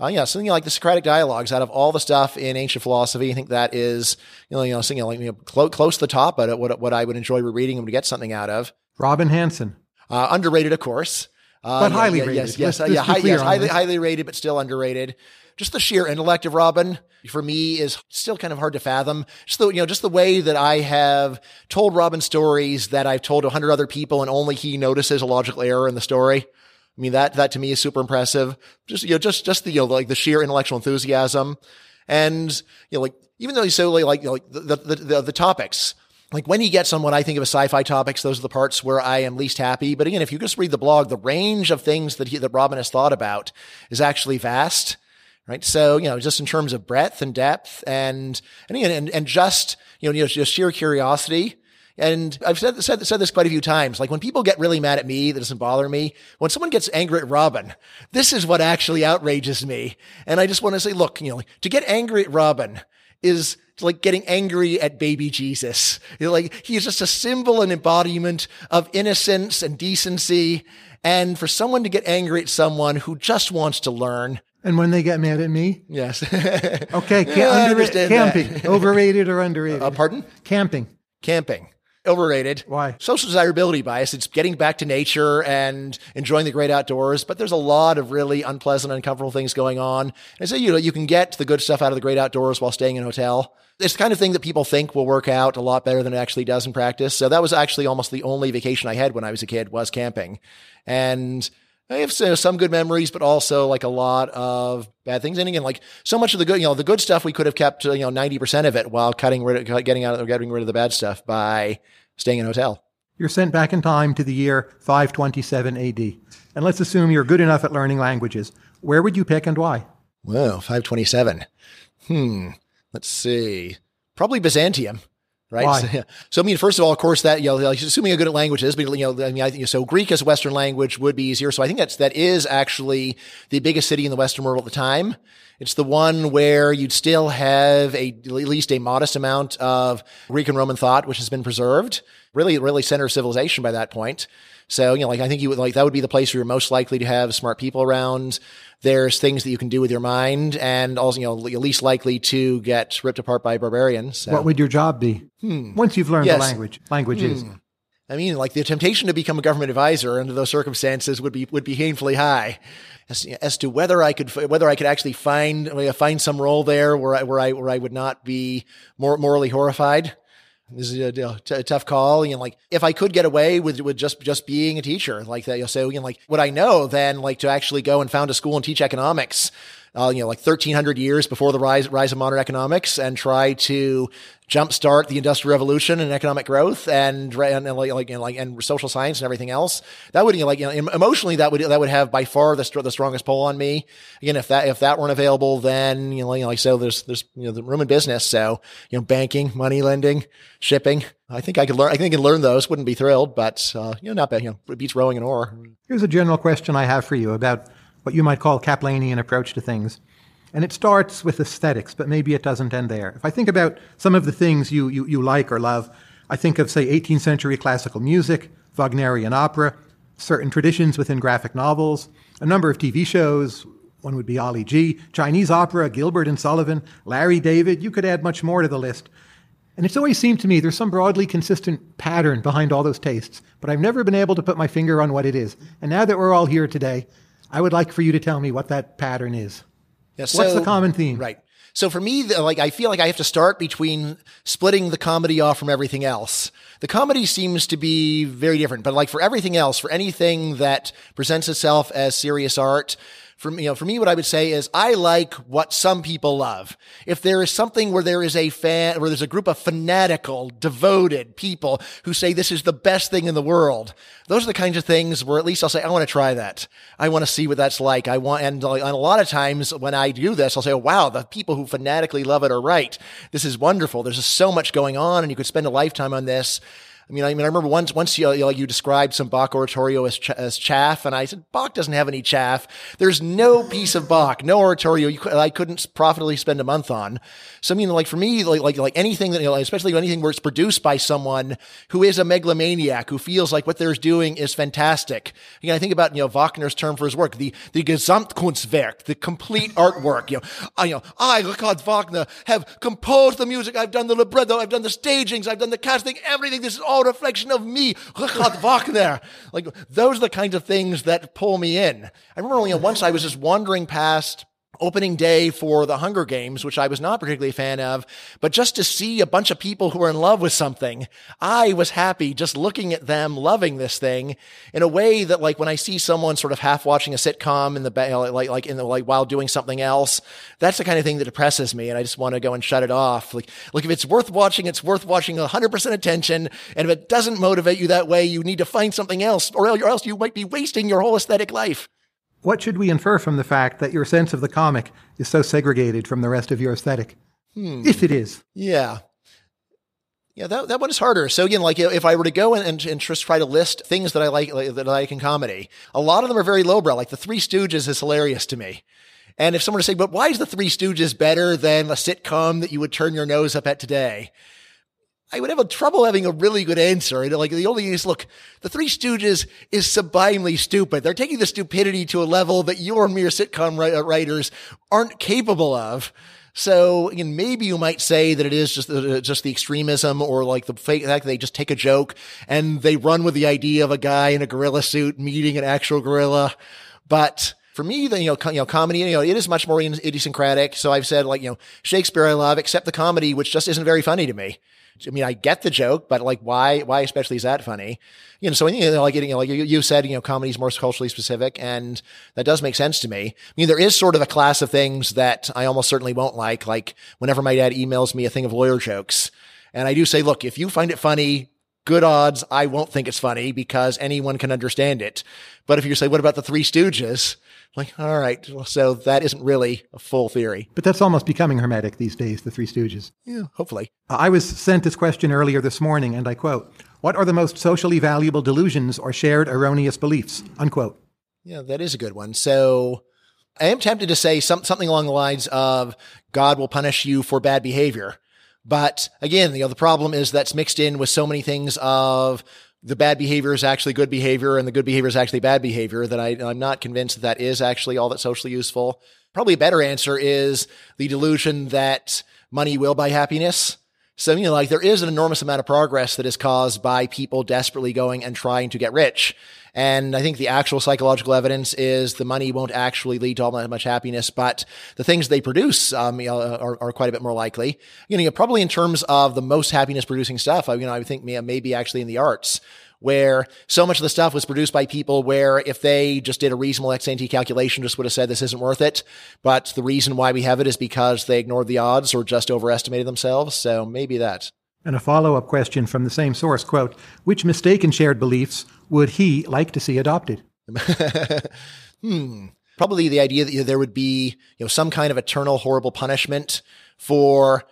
Uh, yeah, something like the Socratic dialogues out of all the stuff in ancient philosophy. I think that is, you know, you know, something like, you know, close, close to the top, but what, what I would enjoy rereading and to get something out of. Robin Hanson. Uh, underrated, of course. Uh, but highly yeah, rated. Yes, yes, let's, uh, yeah, high, yes highly, highly rated, but still underrated. Just the sheer intellect of Robin for me is still kind of hard to fathom. Just the, you know, just the way that I have told Robin stories that I've told a hundred other people and only he notices a logical error in the story. I mean, that, that to me is super impressive. Just, you know, just, just the, you know, like the sheer intellectual enthusiasm. And, you know, like, even though he's so like, you know, like the, the, the, the topics, like when he gets on what I think of as sci-fi topics, those are the parts where I am least happy. But again, if you just read the blog, the range of things that he, that Robin has thought about is actually vast, right? So, you know, just in terms of breadth and depth and, and, and, and just, you know, just sheer curiosity, and I've said, said, said this quite a few times. Like when people get really mad at me, that doesn't bother me. When someone gets angry at Robin, this is what actually outrages me. And I just want to say, look, you know, to get angry at Robin is like getting angry at baby Jesus. You know, like he's just a symbol and embodiment of innocence and decency. And for someone to get angry at someone who just wants to learn, and when they get mad at me? Yes. okay. Ca- under- camping. Overrated or underrated? Uh, pardon? Camping. Camping. Overrated. Why? Social desirability bias. It's getting back to nature and enjoying the great outdoors, but there's a lot of really unpleasant, uncomfortable things going on. And so, you know, you can get the good stuff out of the great outdoors while staying in a hotel. It's the kind of thing that people think will work out a lot better than it actually does in practice. So that was actually almost the only vacation I had when I was a kid was camping. And I have some good memories, but also like a lot of bad things. And again, like so much of the good, you know, the good stuff we could have kept, you know, 90% of it while cutting rid of, getting out, getting rid of the bad stuff by staying in a hotel. You're sent back in time to the year 527 AD. And let's assume you're good enough at learning languages. Where would you pick and why? Well, 527. Hmm. Let's see. Probably Byzantium right? So, yeah. so, I mean, first of all, of course, that you know, assuming you're good at languages, but you know, I mean, I think so. Greek as a Western language would be easier. So I think that's that is actually the biggest city in the Western world at the time. It's the one where you'd still have a at least a modest amount of Greek and Roman thought, which has been preserved. Really, really center of civilization by that point. So, you know, like I think you would like that would be the place where you're most likely to have smart people around. There's things that you can do with your mind and also, you know, least likely to get ripped apart by barbarians. So. What would your job be? Hmm. Once you've learned yes. the language, languages. Hmm. I mean, like the temptation to become a government advisor under those circumstances would be would be painfully high. As, as to whether I could whether I could actually find find some role there where I where I where I would not be more morally horrified. This is a, a, tough call. You know, like if I could get away with with just just being a teacher like that, you know, so you know, like what I know then, like to actually go and found a school and teach economics uh, you know, like 1300 years before the rise, rise of modern economics and try to jumpstart the industrial revolution and economic growth and, and, and like, like, you know, like, and social science and everything else. That would, you know, like, you know, emotionally, that would, that would have by far the, the strongest pull on me. Again, if that, if that weren't available, then, you know, like, so there's, there's, you know, the room in business. So, you know, banking, money lending, shipping. I think I could learn, I think I can learn those. Wouldn't be thrilled, but, uh, you know, not bad. You know, it beats rowing an oar. Here's a general question I have for you about what you might call Caplanian approach to things. And it starts with aesthetics, but maybe it doesn't end there. If I think about some of the things you, you, you like or love, I think of, say, 18th century classical music, Wagnerian opera, certain traditions within graphic novels, a number of TV shows. One would be Ali G, Chinese opera, Gilbert and Sullivan, Larry David. You could add much more to the list. And it's always seemed to me there's some broadly consistent pattern behind all those tastes, but I've never been able to put my finger on what it is. And now that we're all here today, I would like for you to tell me what that pattern is. Yeah, so, What's the common theme? Right. So for me, like I feel like I have to start between splitting the comedy off from everything else. The comedy seems to be very different, but like for everything else, for anything that presents itself as serious art, for me, you know, for me, what I would say is I like what some people love. If there is something where there is a fan, where there's a group of fanatical, devoted people who say this is the best thing in the world, those are the kinds of things where at least I'll say, I want to try that. I want to see what that's like. I want, and, uh, and a lot of times when I do this, I'll say, oh, wow, the people who fanatically love it are right. This is wonderful. There's just so much going on and you could spend a lifetime on this. I mean, I mean, I remember once, once you, you, know, you described some Bach oratorio as, ch- as chaff, and I said, Bach doesn't have any chaff. There's no piece of Bach, no oratorio you, I couldn't profitably spend a month on. So, I mean, like for me, like, like, like anything that, you know, especially anything where it's produced by someone who is a megalomaniac, who feels like what they're doing is fantastic. Again, I think about, you know, Wagner's term for his work, the, the Gesamtkunstwerk, the complete artwork. You know, I, you know, I, Richard Wagner, have composed the music. I've done the libretto. I've done the stagings. I've done the casting, everything. This is all reflection of me, Wagner. Like those are the kinds of things that pull me in. I remember know, once I was just wandering past opening day for the Hunger Games, which I was not particularly a fan of, but just to see a bunch of people who are in love with something, I was happy just looking at them loving this thing in a way that like when I see someone sort of half watching a sitcom in the like like in the like while doing something else, that's the kind of thing that depresses me, and I just want to go and shut it off. Like like if it's worth watching, it's worth watching 100% attention, and if it doesn't motivate you that way, you need to find something else, or else you might be wasting your whole aesthetic life. What should we infer from the fact that your sense of the comic is so segregated from the rest of your aesthetic? Hmm. If it is. Yeah. Yeah, that, that one is harder. So again, like if I were to go and, and, and just try to list things that I like, like, that I like in comedy, a lot of them are very lowbrow. Like the Three Stooges is hilarious to me. And if someone were to say, but why is the Three Stooges better than a sitcom that you would turn your nose up at today? I would have a trouble having a really good answer. And like the only thing is, look, the Three Stooges is sublimely stupid. They're taking the stupidity to a level that your mere sitcom uh, writers aren't capable of. So again, maybe you might say that it is just the, just the extremism or like the fact that they just take a joke and they run with the idea of a guy in a gorilla suit meeting an actual gorilla. But for me, the, you know, you know, comedy, you know, it is much more idiosyncratic. So I've said like, you know, Shakespeare I love, except the comedy, which just isn't very funny to me. I mean, I get the joke, but like, why, why especially is that funny? You know, so, you know, like, you know, like you, you said, you know, comedy is more culturally specific and that does make sense to me. I mean, there is sort of a class of things that I almost certainly won't like, like whenever my dad emails me a thing of lawyer jokes. And I do say, look, if you find it funny, good odds I won't think it's funny because anyone can understand it. But if you say, what about the Three Stooges? Like, all right, so that isn't really a full theory. But that's almost becoming hermetic these days, the Three Stooges. Yeah, hopefully. Uh, I was sent this question earlier this morning, and I quote, What are the most socially valuable delusions or shared erroneous beliefs? Unquote. Yeah, that is a good one. So I am tempted to say some, something along the lines of God will punish you for bad behavior. But again, you know, the problem is that's mixed in with so many things of the bad behavior is actually good behavior and the good behavior is actually bad behavior that I, I'm not convinced that that is actually all that socially useful. Probably a better answer is the delusion that money will buy happiness. So, you know, like there is an enormous amount of progress that is caused by people desperately going and trying to get rich. And I think the actual psychological evidence is the money won't actually lead to all that much happiness, but the things they produce um, you know, are, are, quite a bit more likely. You know, probably in terms of the most happiness producing stuff, I, you know, I would think maybe actually in the arts where so much of the stuff was produced by people where if they just did a reasonable ex ante calculation, just would have said this isn't worth it. But the reason why we have it is because they ignored the odds or just overestimated themselves. So maybe that. And a follow up question from the same source quote, which mistaken shared beliefs would he like to see adopted? hmm. Probably the idea that there would be, you know, some kind of eternal horrible punishment for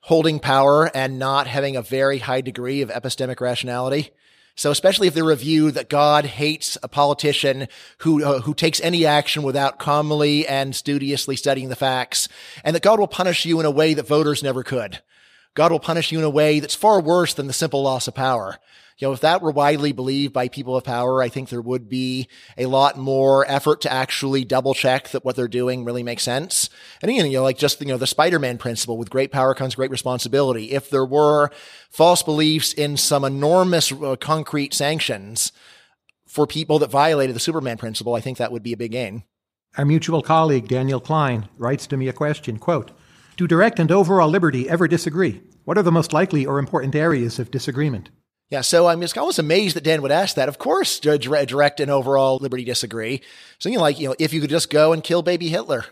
holding power and not having a very high degree of epistemic rationality. So especially if the review that God hates a politician who uh, who takes any action without calmly and studiously studying the facts, and that God will punish you in a way that voters never could. God will punish you in a way that's far worse than the simple loss of power you know, if that were widely believed by people of power, I think there would be a lot more effort to actually double check that what they're doing really makes sense. And again, you know, like just, you know, the Spider-Man principle with great power comes great responsibility. If there were false beliefs in some enormous uh, concrete sanctions for people that violated the Superman principle, I think that would be a big gain. Our mutual colleague, Daniel Klein, writes to me a question, quote, do direct and overall liberty ever disagree? What are the most likely or important areas of disagreement? Yeah, so um, I'm just almost amazed that Dan would ask that. Of course, direct and overall liberty disagree. Something like, you know, if you could just go and kill baby Hitler,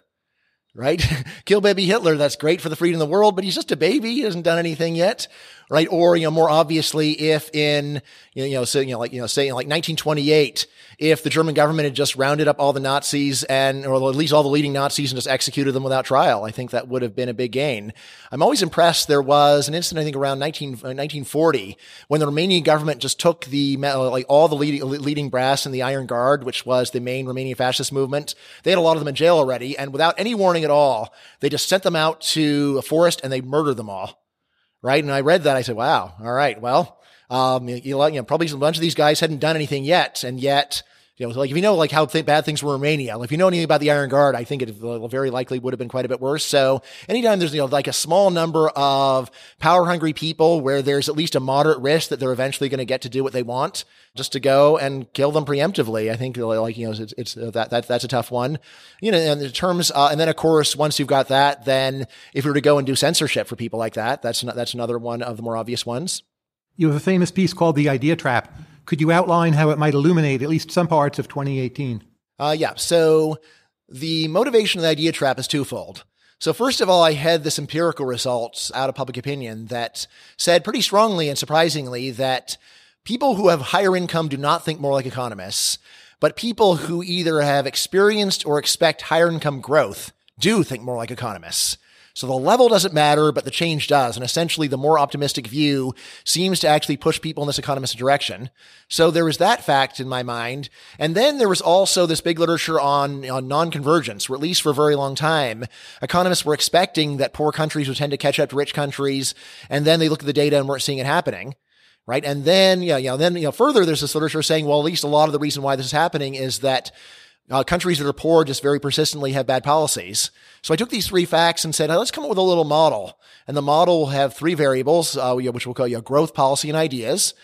right? kill baby Hitler. That's great for the freedom of the world, but he's just a baby. He hasn't done anything yet, right? Or, you know, more obviously, if in, you know, so, you know, like, you know, say in like 1928, if the German government had just rounded up all the Nazis and, or at least all the leading Nazis and just executed them without trial. I think that would have been a big gain. I'm always impressed. There was an incident, I think around 19, 1940 uh, when the Romanian government just took the, like all the leading, leading brass in the Iron Guard, which was the main Romanian fascist movement. They had a lot of them in jail already. And without any warning at all, they just sent them out to a forest and they murdered them all. Right. And I read that. I said, wow. All right. Well, um, you, you know, probably a bunch of these guys hadn't done anything yet, and yet you know, like if you know like how th- bad things were in Romania, if you know anything about the Iron Guard, I think it very likely would have been quite a bit worse. So anytime there's you know like a small number of power hungry people where there's at least a moderate risk that they're eventually going to get to do what they want, just to go and kill them preemptively, I think like you know it's, it's uh, that that that's a tough one. You know, and in terms, uh, and then of course once you've got that, then if you were to go and do censorship for people like that, that's not, that's another one of the more obvious ones. You have a famous piece called "The Idea Trap." Could you outline how it might illuminate at least some parts of 2018? Uh, yeah. So the motivation of the idea trap is twofold. So first of all, I had this empirical results out of public opinion that said pretty strongly and surprisingly that people who have higher income do not think more like economists, but people who either have experienced or expect higher income growth do think more like economists. So the level doesn't matter, but the change does. And essentially, the more optimistic view seems to actually push people in this economist direction. So there was that fact in my mind. And then there was also this big literature on, on non-convergence, or at least for a very long time. Economists were expecting that poor countries would tend to catch up to rich countries. And then they look at the data and weren't seeing it happening right? And then, you know, you know, then, you know, further, there's this literature saying, well, at least a lot of the reason why this is happening is that uh, countries that are poor just very persistently have bad policies. So I took these three facts and said, let's come up with a little model. And the model will have three variables, uh, which we'll call you know, growth, policy, and ideas.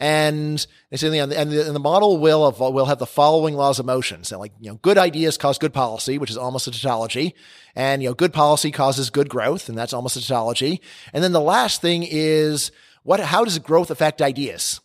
And and the, and the model will have, will have the following laws of motion. So like, you know, good ideas cause good policy, which is almost a tautology. And, you know, good policy causes good growth, and that's almost a tautology. And then the last thing is what, how does growth affect ideas?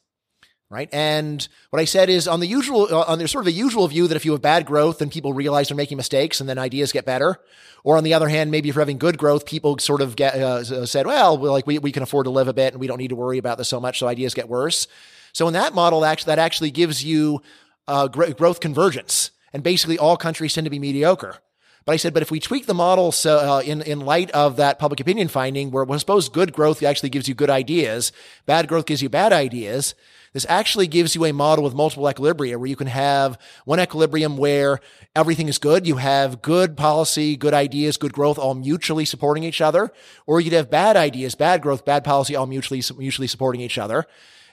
Right? And what I said is on the usual, uh, on the sort of the usual view that if you have bad growth, then people realize they're making mistakes and then ideas get better. Or on the other hand, maybe if you're having good growth, people sort of get, uh, said, well, like we, we can afford to live a bit and we don't need to worry about this so much. So ideas get worse. So in that model, actually, that actually gives you uh, growth convergence. And basically all countries tend to be mediocre. But I said, but if we tweak the model so uh, in in light of that public opinion finding, where well, suppose good growth actually gives you good ideas, bad growth gives you bad ideas, this actually gives you a model with multiple equilibria where you can have one equilibrium where everything is good. You have good policy, good ideas, good growth, all mutually supporting each other. Or you could have bad ideas, bad growth, bad policy, all mutually, mutually supporting each other.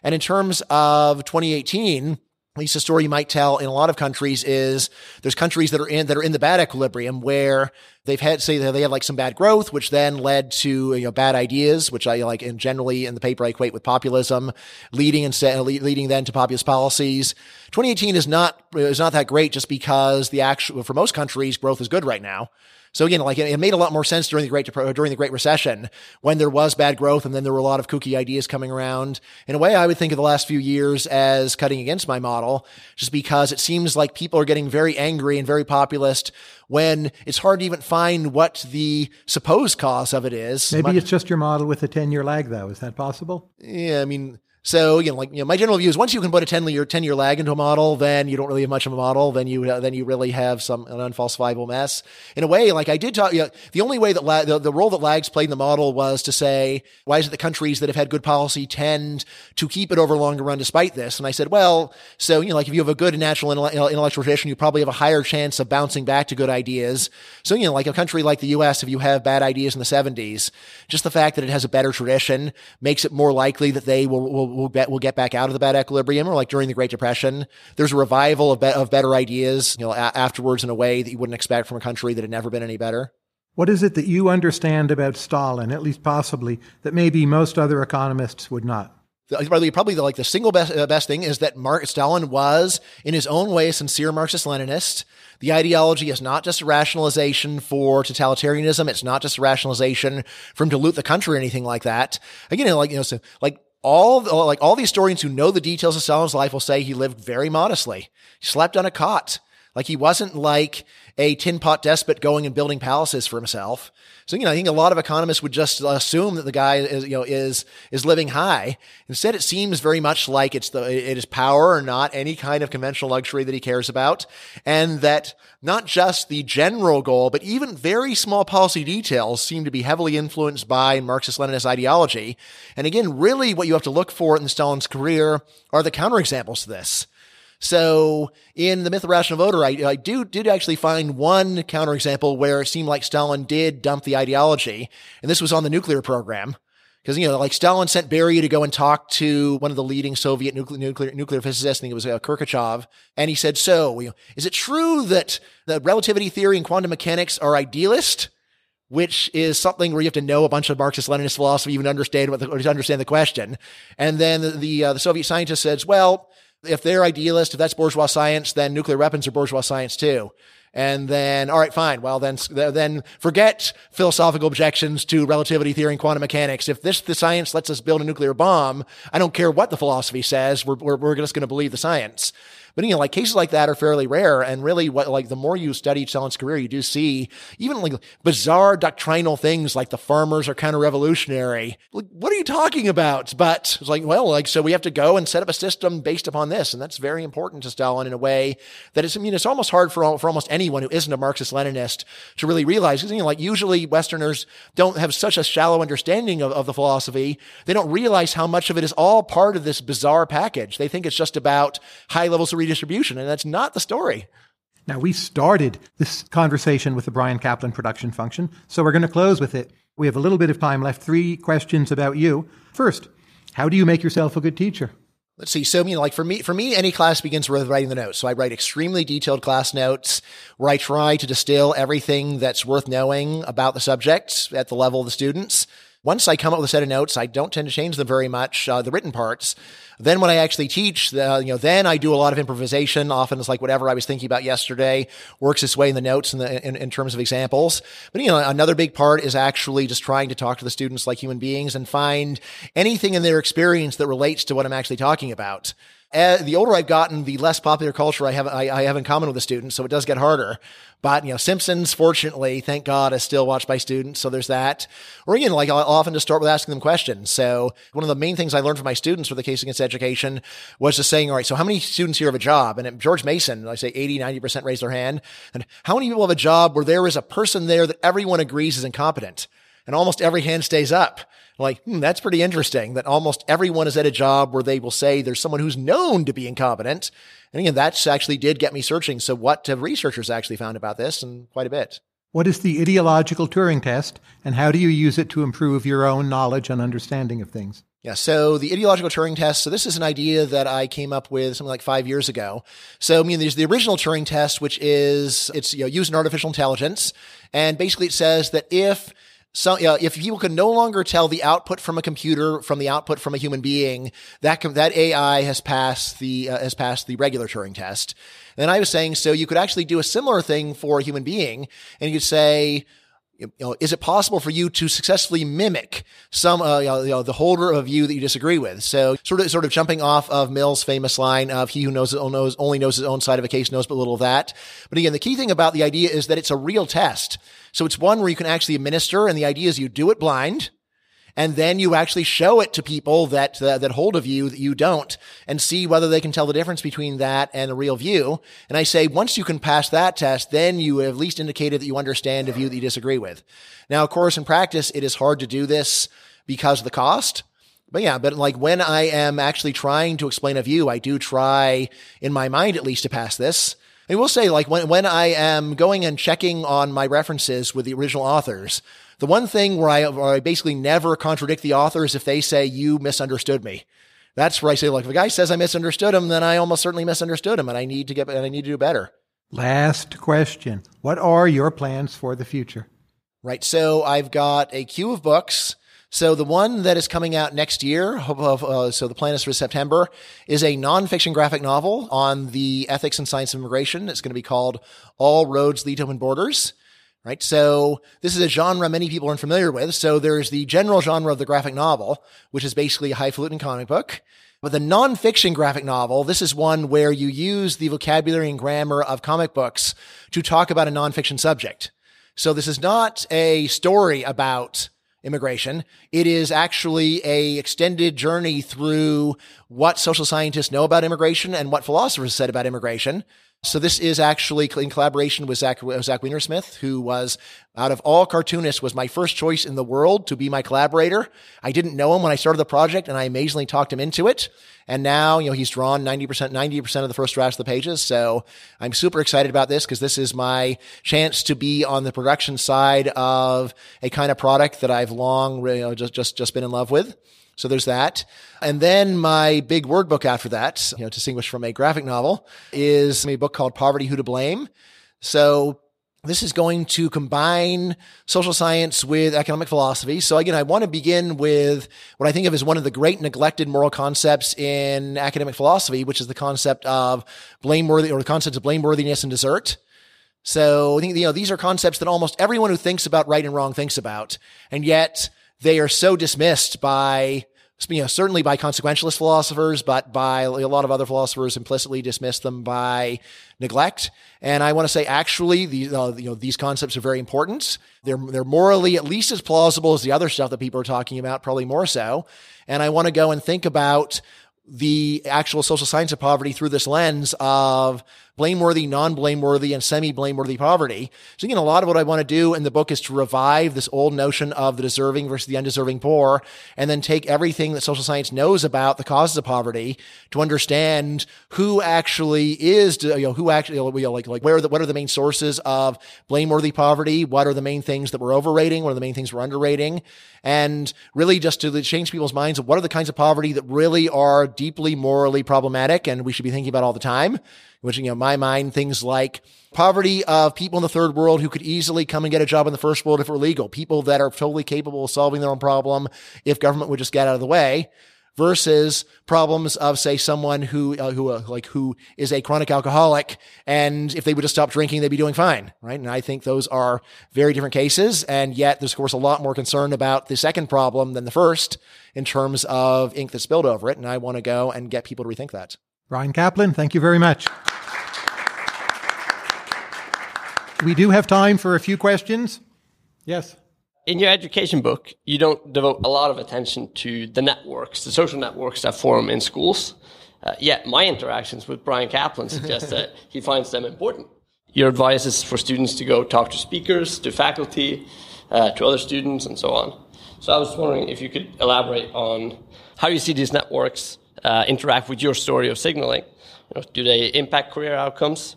And in terms of 2018, at least a story you might tell in a lot of countries is there's countries that are in that are in the bad equilibrium where they've had say they have like some bad growth, which then led to you know bad ideas, which I like and generally in the paper I equate with populism, leading instead leading then to populist policies. 2018 is not is not that great just because the actual for most countries growth is good right now. So again, like it, made a lot more sense during the Great during the Great Recession when there was bad growth and then there were a lot of kooky ideas coming around. In a way, I would think of the last few years as cutting against my model, just because it seems like people are getting very angry and very populist when it's hard to even find what the supposed cause of it is. Maybe it's just your model with a 10 year lag, though. Is that possible? Yeah, I mean, so, you know, like, you know, my general view is once you can put a 10 year, 10 year lag into a model, then you don't really have much of a model. Then you, uh, then you really have some, an unfalsifiable mess. In a way, like I did talk, you know, the only way that la- the, the role that lags played in the model was to say, why is it the countries that have had good policy tend to keep it over longer run despite this? And I said, well, so, you know, like if you have a good natural intellectual tradition, you probably have a higher chance of bouncing back to good ideas. So, you know, like a country like the US, if you have bad ideas in the 70s, just the fact that it has a better tradition makes it more likely that they will, will we'll get, we'll get back out of the bad equilibrium or like during the Great Depression. There's a revival of, be- of better ideas, you know, a- afterwards in a way that you wouldn't expect from a country that had never been any better. What is it that you understand about Stalin, at least possibly, that maybe most other economists would not? Probably, probably the, like the single best, uh, best thing is that Mark Stalin was, in his own way, a sincere Marxist-Leninist. The ideology is not just a rationalization for totalitarianism. It's not just a rationalization from to loot the country or anything like that. Again, like, you know, so like all like all the historians who know the details of Stalin's life will say he lived very modestly. He slept on a cot. Like he wasn't like a tin pot despot going and building palaces for himself. So, you know, I think a lot of economists would just assume that the guy is, you know, is, is living high. Instead, it seems very much like it's the, it is power or not any kind of conventional luxury that he cares about. And that not just the general goal, but even very small policy details seem to be heavily influenced by Marxist-Leninist ideology. And again, really what you have to look for in Stalin's career are the counterexamples to this. So in the myth of rational voter, I, I do did actually find one counterexample where it seemed like Stalin did dump the ideology, and this was on the nuclear program. Because, you know, like Stalin sent Beria to go and talk to one of the leading Soviet nuclear, nuclear, nuclear physicists, I think it was uh, Kurchatov, and he said, so, is it true that the relativity theory and quantum mechanics are idealist? Which is something where you have to know a bunch of Marxist-Leninist philosophy even understand what the, to understand the question. And then the, the, uh, the Soviet scientist says, well, if they're idealist, if that's bourgeois science, then nuclear weapons are bourgeois science too. And then, all right, fine. Well, then, then forget philosophical objections to relativity theory and quantum mechanics. If this, the science lets us build a nuclear bomb, I don't care what the philosophy says. We're, we're, we're just going to believe the science. But you know, like cases like that are fairly rare. And really what, like the more you study Stalin's career, you do see even like bizarre doctrinal things like the farmers are counter revolutionary. Like, what are you talking about? But it's like, well, like, so we have to go and set up a system based upon this. And that's very important to Stalin in a way that it's, I mean, it's almost hard for, for almost anyone who isn't a Marxist Leninist to really realize. Because, you know, like usually Westerners don't have such a shallow understanding of, of the philosophy. They don't realize how much of it is all part of this bizarre package. They think it's just about high levels of redistribution, and that's not the story. Now, we started this conversation with the Bryan Caplan production function, so we're going to close with it. We have a little bit of time left. Three questions about you. First, how do you make yourself a good teacher? Let's see. So, you know, like for me, for me, any class begins with writing the notes. So I write extremely detailed class notes where I try to distill everything that's worth knowing about the subject at the level of the students. Once I come up with a set of notes, I don't tend to change them very much, uh, the written parts. Then when I actually teach, uh, you know, then I do a lot of improvisation. Often it's like whatever I was thinking about yesterday works its way in the notes in, the, in, in terms of examples. But, you know, another big part is actually just trying to talk to the students like human beings and find anything in their experience that relates to what I'm actually talking about. Uh, the older I've gotten, the less popular culture I have I, I, have in common with the students, so it does get harder. But you know, Simpsons, fortunately, thank God, is still watched by students, so there's that. Or again, like I'll often just start with asking them questions. So one of the main things I learned from my students for the case against education was just saying, all right, so how many students here have a job? And at George Mason, I say 80, 90% raise their hand. And how many people have a job where there is a person there that everyone agrees is incompetent? And almost every hand stays up like, hmm, that's pretty interesting that almost everyone is at a job where they will say there's someone who's known to be incompetent. And again, that's actually did get me searching. So what have researchers actually found about this? And quite a bit. What is the ideological Turing test and how do you use it to improve your own knowledge and understanding of things? Yeah, so the ideological Turing test. So this is an idea that I came up with something like five years ago. So I mean, there's the original Turing test, which is it's you know using artificial intelligence, and basically it says that if so uh, if people can no longer tell the output from a computer from the output from a human being, that com- that AI has passed the uh, has passed the regular Turing test. And I was saying, so you could actually do a similar thing for a human being, and you could say, you know, is it possible for you to successfully mimic some, uh, you know, you know, the holder of view that you disagree with? So sort of, sort of jumping off of Mill's famous line of he who knows, knows, only knows his own side of a case knows but little of that. But again, the key thing about the idea is that it's a real test. So it's one where you can actually administer and the idea is you do it blind and then you actually show it to people that uh, that hold a view that you don't and see whether they can tell the difference between that and a real view. And i say once you can pass that test then you have at least indicated that you understand a view that you disagree with. Now of course in practice it is hard to do this because of the cost. But yeah, but like when I am actually trying to explain a view, I do try in my mind at least to pass this. I will say like when, when I am going and checking on my references with the original authors, the one thing where I, where I basically never contradict the author is if they say you misunderstood me. That's where I say, like, if a guy says I misunderstood him, then I almost certainly misunderstood him, and I need to get, and I need to do better. Last question: What are your plans for the future? Right. So I've got a queue of books. So the one that is coming out next year, uh, so the plan is for September, is a nonfiction graphic novel on the ethics and science of immigration. It's going to be called All Roads Lead to Open Borders right? So this is a genre many people aren't familiar with. So there's the general genre of the graphic novel, which is basically a highfalutin comic book. But the nonfiction graphic novel, this is one where you use the vocabulary and grammar of comic books to talk about a nonfiction subject. So this is not a story about immigration. It is actually a extended journey through what social scientists know about immigration and what philosophers said about immigration. So this is actually in collaboration with Zach, Zach Weinersmith, who was out of all cartoonists was my first choice in the world to be my collaborator. I didn't know him when I started the project and I amazingly talked him into it. And now, you know, he's drawn 90%, 90% of the first drafts of the pages. So I'm super excited about this because this is my chance to be on the production side of a kind of product that I've long, you know, just, just, just been in love with. So there's that. And then my big word book after that, you know, distinguished from a graphic novel, is a book called Poverty Who to Blame. So this is going to combine social science with economic philosophy. So again, I want to begin with what I think of as one of the great neglected moral concepts in academic philosophy, which is the concept of blameworthy or the concept of blameworthiness and desert. So I think, you know, these are concepts that almost everyone who thinks about right and wrong thinks about. And yet they are so dismissed by you know, certainly by consequentialist philosophers, but by a lot of other philosophers implicitly dismiss them by neglect. And I want to say, actually, the, uh, you know, these concepts are very important. They're, they're morally at least as plausible as the other stuff that people are talking about, probably more so. And I want to go and think about the actual social science of poverty through this lens of blameworthy, non-blameworthy, and semi-blameworthy poverty. So again, a lot of what I want to do in the book is to revive this old notion of the deserving versus the undeserving poor, and then take everything that social science knows about the causes of poverty to understand who actually is, you know, who actually, you know, like, like where are the, what are the main sources of blameworthy poverty? What are the main things that we're overrating? What are the main things we're underrating? And really just to change people's minds of what are the kinds of poverty that really are deeply morally problematic and we should be thinking about all the time which, you know, my mind, things like poverty of people in the third world who could easily come and get a job in the first world if it were legal, people that are totally capable of solving their own problem if government would just get out of the way versus problems of say someone who uh, who uh, like who is a chronic alcoholic and if they would just stop drinking they'd be doing fine right? And i think those are very different cases. And yet there's of course a lot more concern about the second problem than the first in terms of ink that spilled over it. And i want to go and get people to rethink that Bryan Caplan, thank you very much we do have time for a few questions. Yes. In your education book, you don't devote a lot of attention to the networks, the social networks that form in schools. Uh, yet my interactions with Bryan Caplan suggest that he finds them important. Your advice is for students to go talk to speakers, to faculty, uh, to other students, and so on. So I was wondering if you could elaborate on how you see these networks uh, interact with your story of signaling. You know, do they impact career outcomes?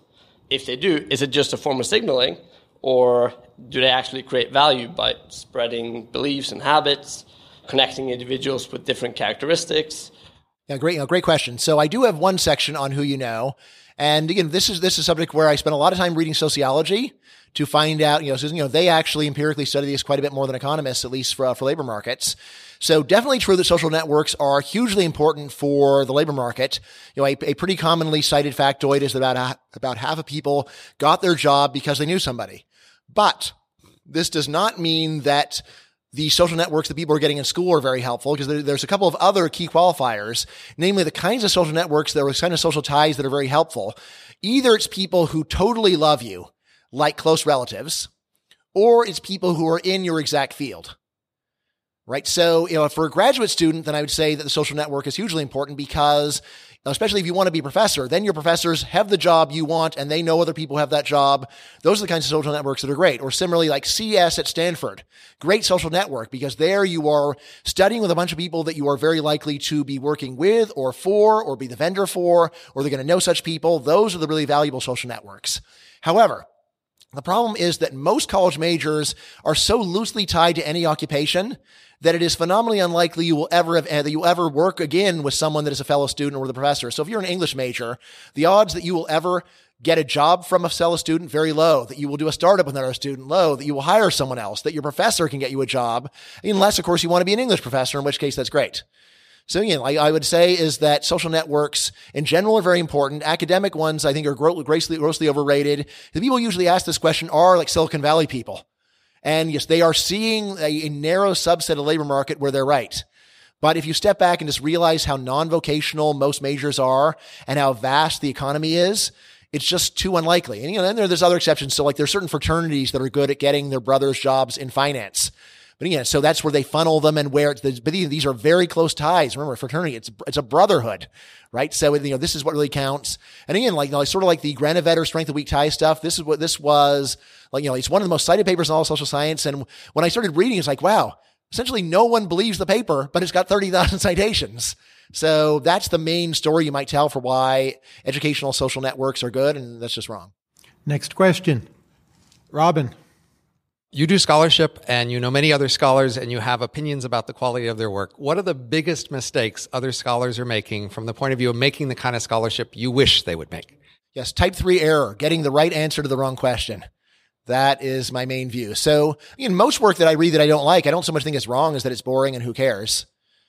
if they do, is it just a form of signaling, or do they actually create value by spreading beliefs and habits, connecting individuals with different characteristics? Yeah, great, great question. So I do have one section on who you know. And again, this is this is a subject where I spent a lot of time reading sociology to find out, you know, so, you know, they actually empirically study this quite a bit more than economists, at least for, uh, for labor markets. So definitely true that social networks are hugely important for the labor market. You know, a, a pretty commonly cited factoid is that about, about half of people got their job because they knew somebody. But this does not mean that the social networks that people are getting in school are very helpful because there, there's a couple of other key qualifiers, namely the kinds of social networks that are kind of social ties that are very helpful. Either it's people who totally love you, like close relatives, or it's people who are in your exact field right? So, you know, for a graduate student, then I would say that the social network is hugely important because especially if you want to be a professor, then your professors have the job you want and they know other people have that job. Those are the kinds of social networks that are great. Or similarly, like CS at Stanford, great social network because there you are studying with a bunch of people that you are very likely to be working with or for or be the vendor for, or they're going to know such people. Those are the really valuable social networks. However, the problem is that most college majors are so loosely tied to any occupation that it is phenomenally unlikely you will ever have, that you ever work again with someone that is a fellow student or the professor. So if you're an English major, the odds that you will ever get a job from a fellow student very low, that you will do a startup with another student low, that you will hire someone else, that your professor can get you a job, unless of course you want to be an English professor, in which case that's great. So again, like I would say is that social networks in general are very important. Academic ones, I think, are grossly, grossly overrated. The people usually ask this question are like Silicon Valley people. And yes, they are seeing a, a narrow subset of labor market where they're right. But if you step back and just realize how non-vocational most majors are and how vast the economy is, it's just too unlikely. And you know, then there's other exceptions. So like there's certain fraternities that are good at getting their brothers jobs in finance. But yeah, so that's where they funnel them and where it's but these are very close ties. Remember, fraternity, it's, it's a brotherhood, right? So, you know, this is what really counts. And again, like, you know, sort of like the Granovetter strength of weak tie stuff. This is what this was like, you know, it's one of the most cited papers in all social science. And when I started reading, it's like, wow, essentially no one believes the paper, but it's got 30,000 citations. So that's the main story you might tell for why educational social networks are good. And that's just wrong. Next question. Robin. You do scholarship and you know many other scholars and you have opinions about the quality of their work. What are the biggest mistakes other scholars are making from the point of view of making the kind of scholarship you wish they would make? Yes, type three error, getting the right answer to the wrong question. That is my main view. So, in most work that I read that I don't like, I don't so much think it's wrong as that it's boring and who cares.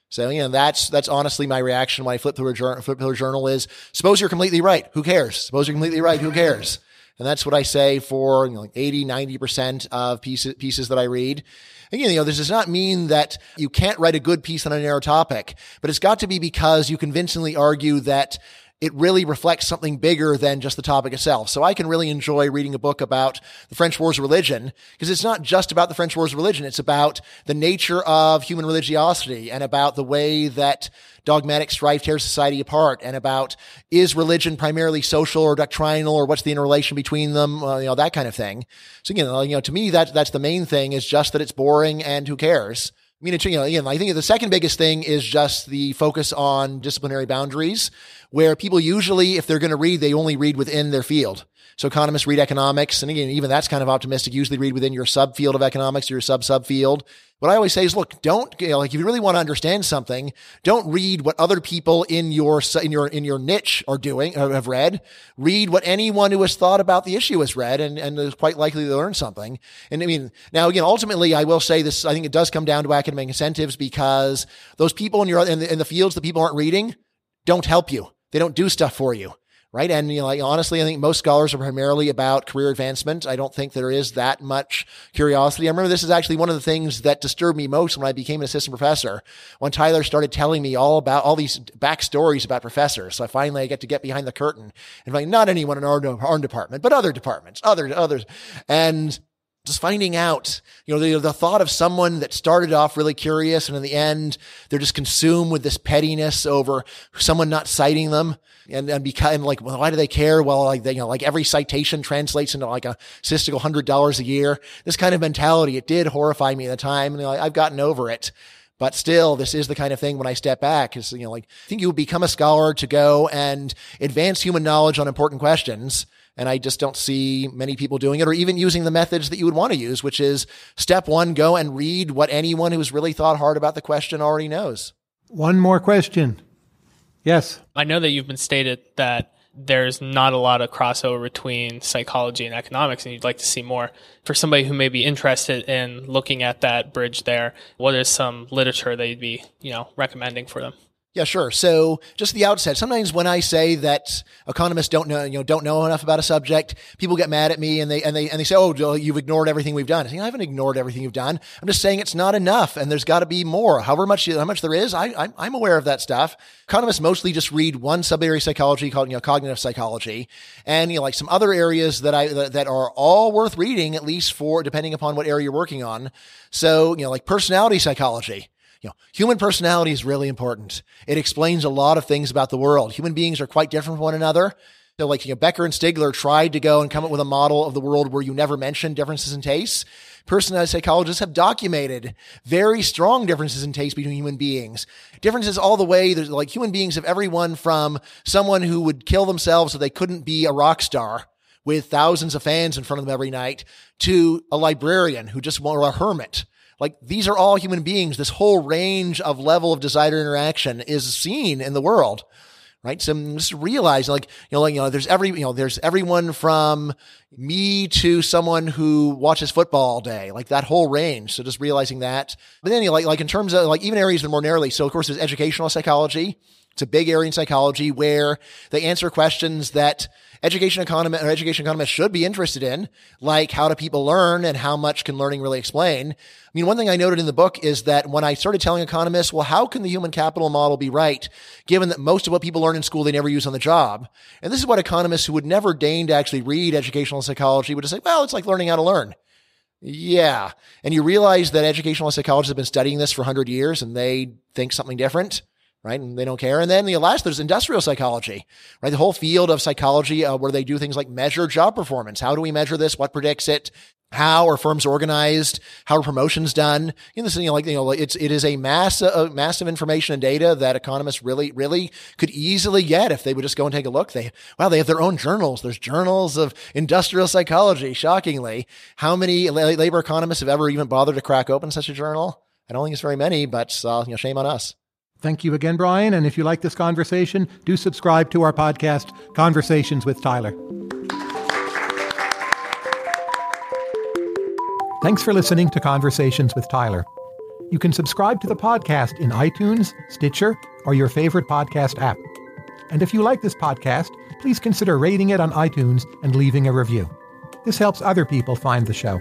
So, you know, that's, that's honestly my reaction when I flip through a journal, flip through a journal is, suppose you're completely right. Who cares? Suppose you're completely right. Who cares? And that's what I say for you know, like 80, 90% of pieces, pieces that I read. Again, you know, this does not mean that you can't write a good piece on a narrow topic, but it's got to be because you convincingly argue that it really reflects something bigger than just the topic itself. So I can really enjoy reading a book about the French Wars of Religion because it's not just about the French Wars of Religion. It's about the nature of human religiosity and about the way that dogmatic strife tears society apart and about is religion primarily social or doctrinal or what's the interrelation between them, uh, you know, that kind of thing. So, know, you know, to me, that, that's the main thing is just that it's boring and who cares. I mean, you know, again, I think the second biggest thing is just the focus on disciplinary boundaries, where people usually, if they're going to read, they only read within their field. So economists read economics. And again, even that's kind of optimistic. Usually read within your subfield of economics or your sub subfield. What I always say is, look, don't, you know, like, if you really want to understand something, don't read what other people in your, in your, in your niche are doing, or have read. Read what anyone who has thought about the issue has read and, and is quite likely to learn something. And I mean, now again, ultimately, I will say this, I think it does come down to academic incentives because those people in your, in the, in the fields that people aren't reading don't help you. They don't do stuff for you right? And you know, like, honestly, I think most scholars are primarily about career advancement. I don't think there is that much curiosity. I remember this is actually one of the things that disturbed me most when I became an assistant professor. When Tyler started telling me all about all these backstories about professors, so I finally I get to get behind the curtain and like not anyone in our, our department, but other departments, other others, and just finding out, you know, the, the thought of someone that started off really curious and in the end, they're just consumed with this pettiness over someone not citing them and, and and like, well, why do they care? Well, like, they, you know, like every citation translates into like a statistical hundred dollars a year. This kind of mentality, it did horrify me at the time. And you know, I've gotten over it. But still, this is the kind of thing when I step back is, you know, like, I think you become a scholar to go and advance human knowledge on important questions and I just don't see many people doing it or even using the methods that you would want to use, which is step one, go and read what anyone who's really thought hard about the question already knows. One more question. Yes. I know that you've been stated that there's not a lot of crossover between psychology and economics, and you'd like to see more. For somebody who may be interested in looking at that bridge there, what is some literature that you'd be, you know, recommending for them? Yeah, sure. So just the outset, sometimes when I say that economists don't know, you know, don't know enough about a subject, people get mad at me and they, and they, and they say, Oh, you've ignored everything we've done. I, I haven't ignored everything you've done. I'm just saying it's not enough and there's got to be more. However much, how much there is, I, I'm aware of that stuff. Economists mostly just read one sub-area psychology called, you know, cognitive psychology and, you know, like some other areas that I, that, that are all worth reading, at least for, depending upon what area you're working on. So, you know, like personality psychology you know, human personality is really important. It explains a lot of things about the world. Human beings are quite different from one another. So like, you know, Becker and Stigler tried to go and come up with a model of the world where you never mention differences in tastes. Personality psychologists have documented very strong differences in taste between human beings. Differences all the way. There's like human beings of everyone from someone who would kill themselves so they couldn't be a rock star with thousands of fans in front of them every night to a librarian who just or a hermit like these are all human beings. This whole range of level of desire interaction is seen in the world. Right. So just realize like, you know, like, you know, there's every, you know, there's everyone from me to someone who watches football all day, like that whole range. So just realizing that. But then you know, like, like in terms of like even areas that are more narrowly. So of course there's educational psychology. It's a big area in psychology where they answer questions that education economists or education economists should be interested in, like how do people learn and how much can learning really explain? I mean, one thing I noted in the book is that when I started telling economists, well, how can the human capital model be right, given that most of what people learn in school they never use on the job? And this is what economists who would never deign to actually read educational psychology would just say, well, it's like learning how to learn. Yeah. And you realize that educational psychologists have been studying this for 100 years and they think something different right? And they don't care. And then the last, there's industrial psychology, right? The whole field of psychology uh, where they do things like measure job performance. How do we measure this? What predicts it? How are firms organized? How are promotions done? You know, this, you know, like, you know, it's, it is a mass, uh, massive information and data that economists really, really could easily get if they would just go and take a look. They, wow, they have their own journals. There's journals of industrial psychology. Shockingly, how many labor economists have ever even bothered to crack open such a journal? I don't think it's very many, but, uh, you know, shame on us. Thank you again, Bryan. And if you like this conversation, do subscribe to our podcast, Conversations with Tyler. Thanks for listening to Conversations with Tyler. You can subscribe to the podcast in iTunes, Stitcher, or your favorite podcast app. And if you like this podcast, please consider rating it on iTunes and leaving a review. This helps other people find the show.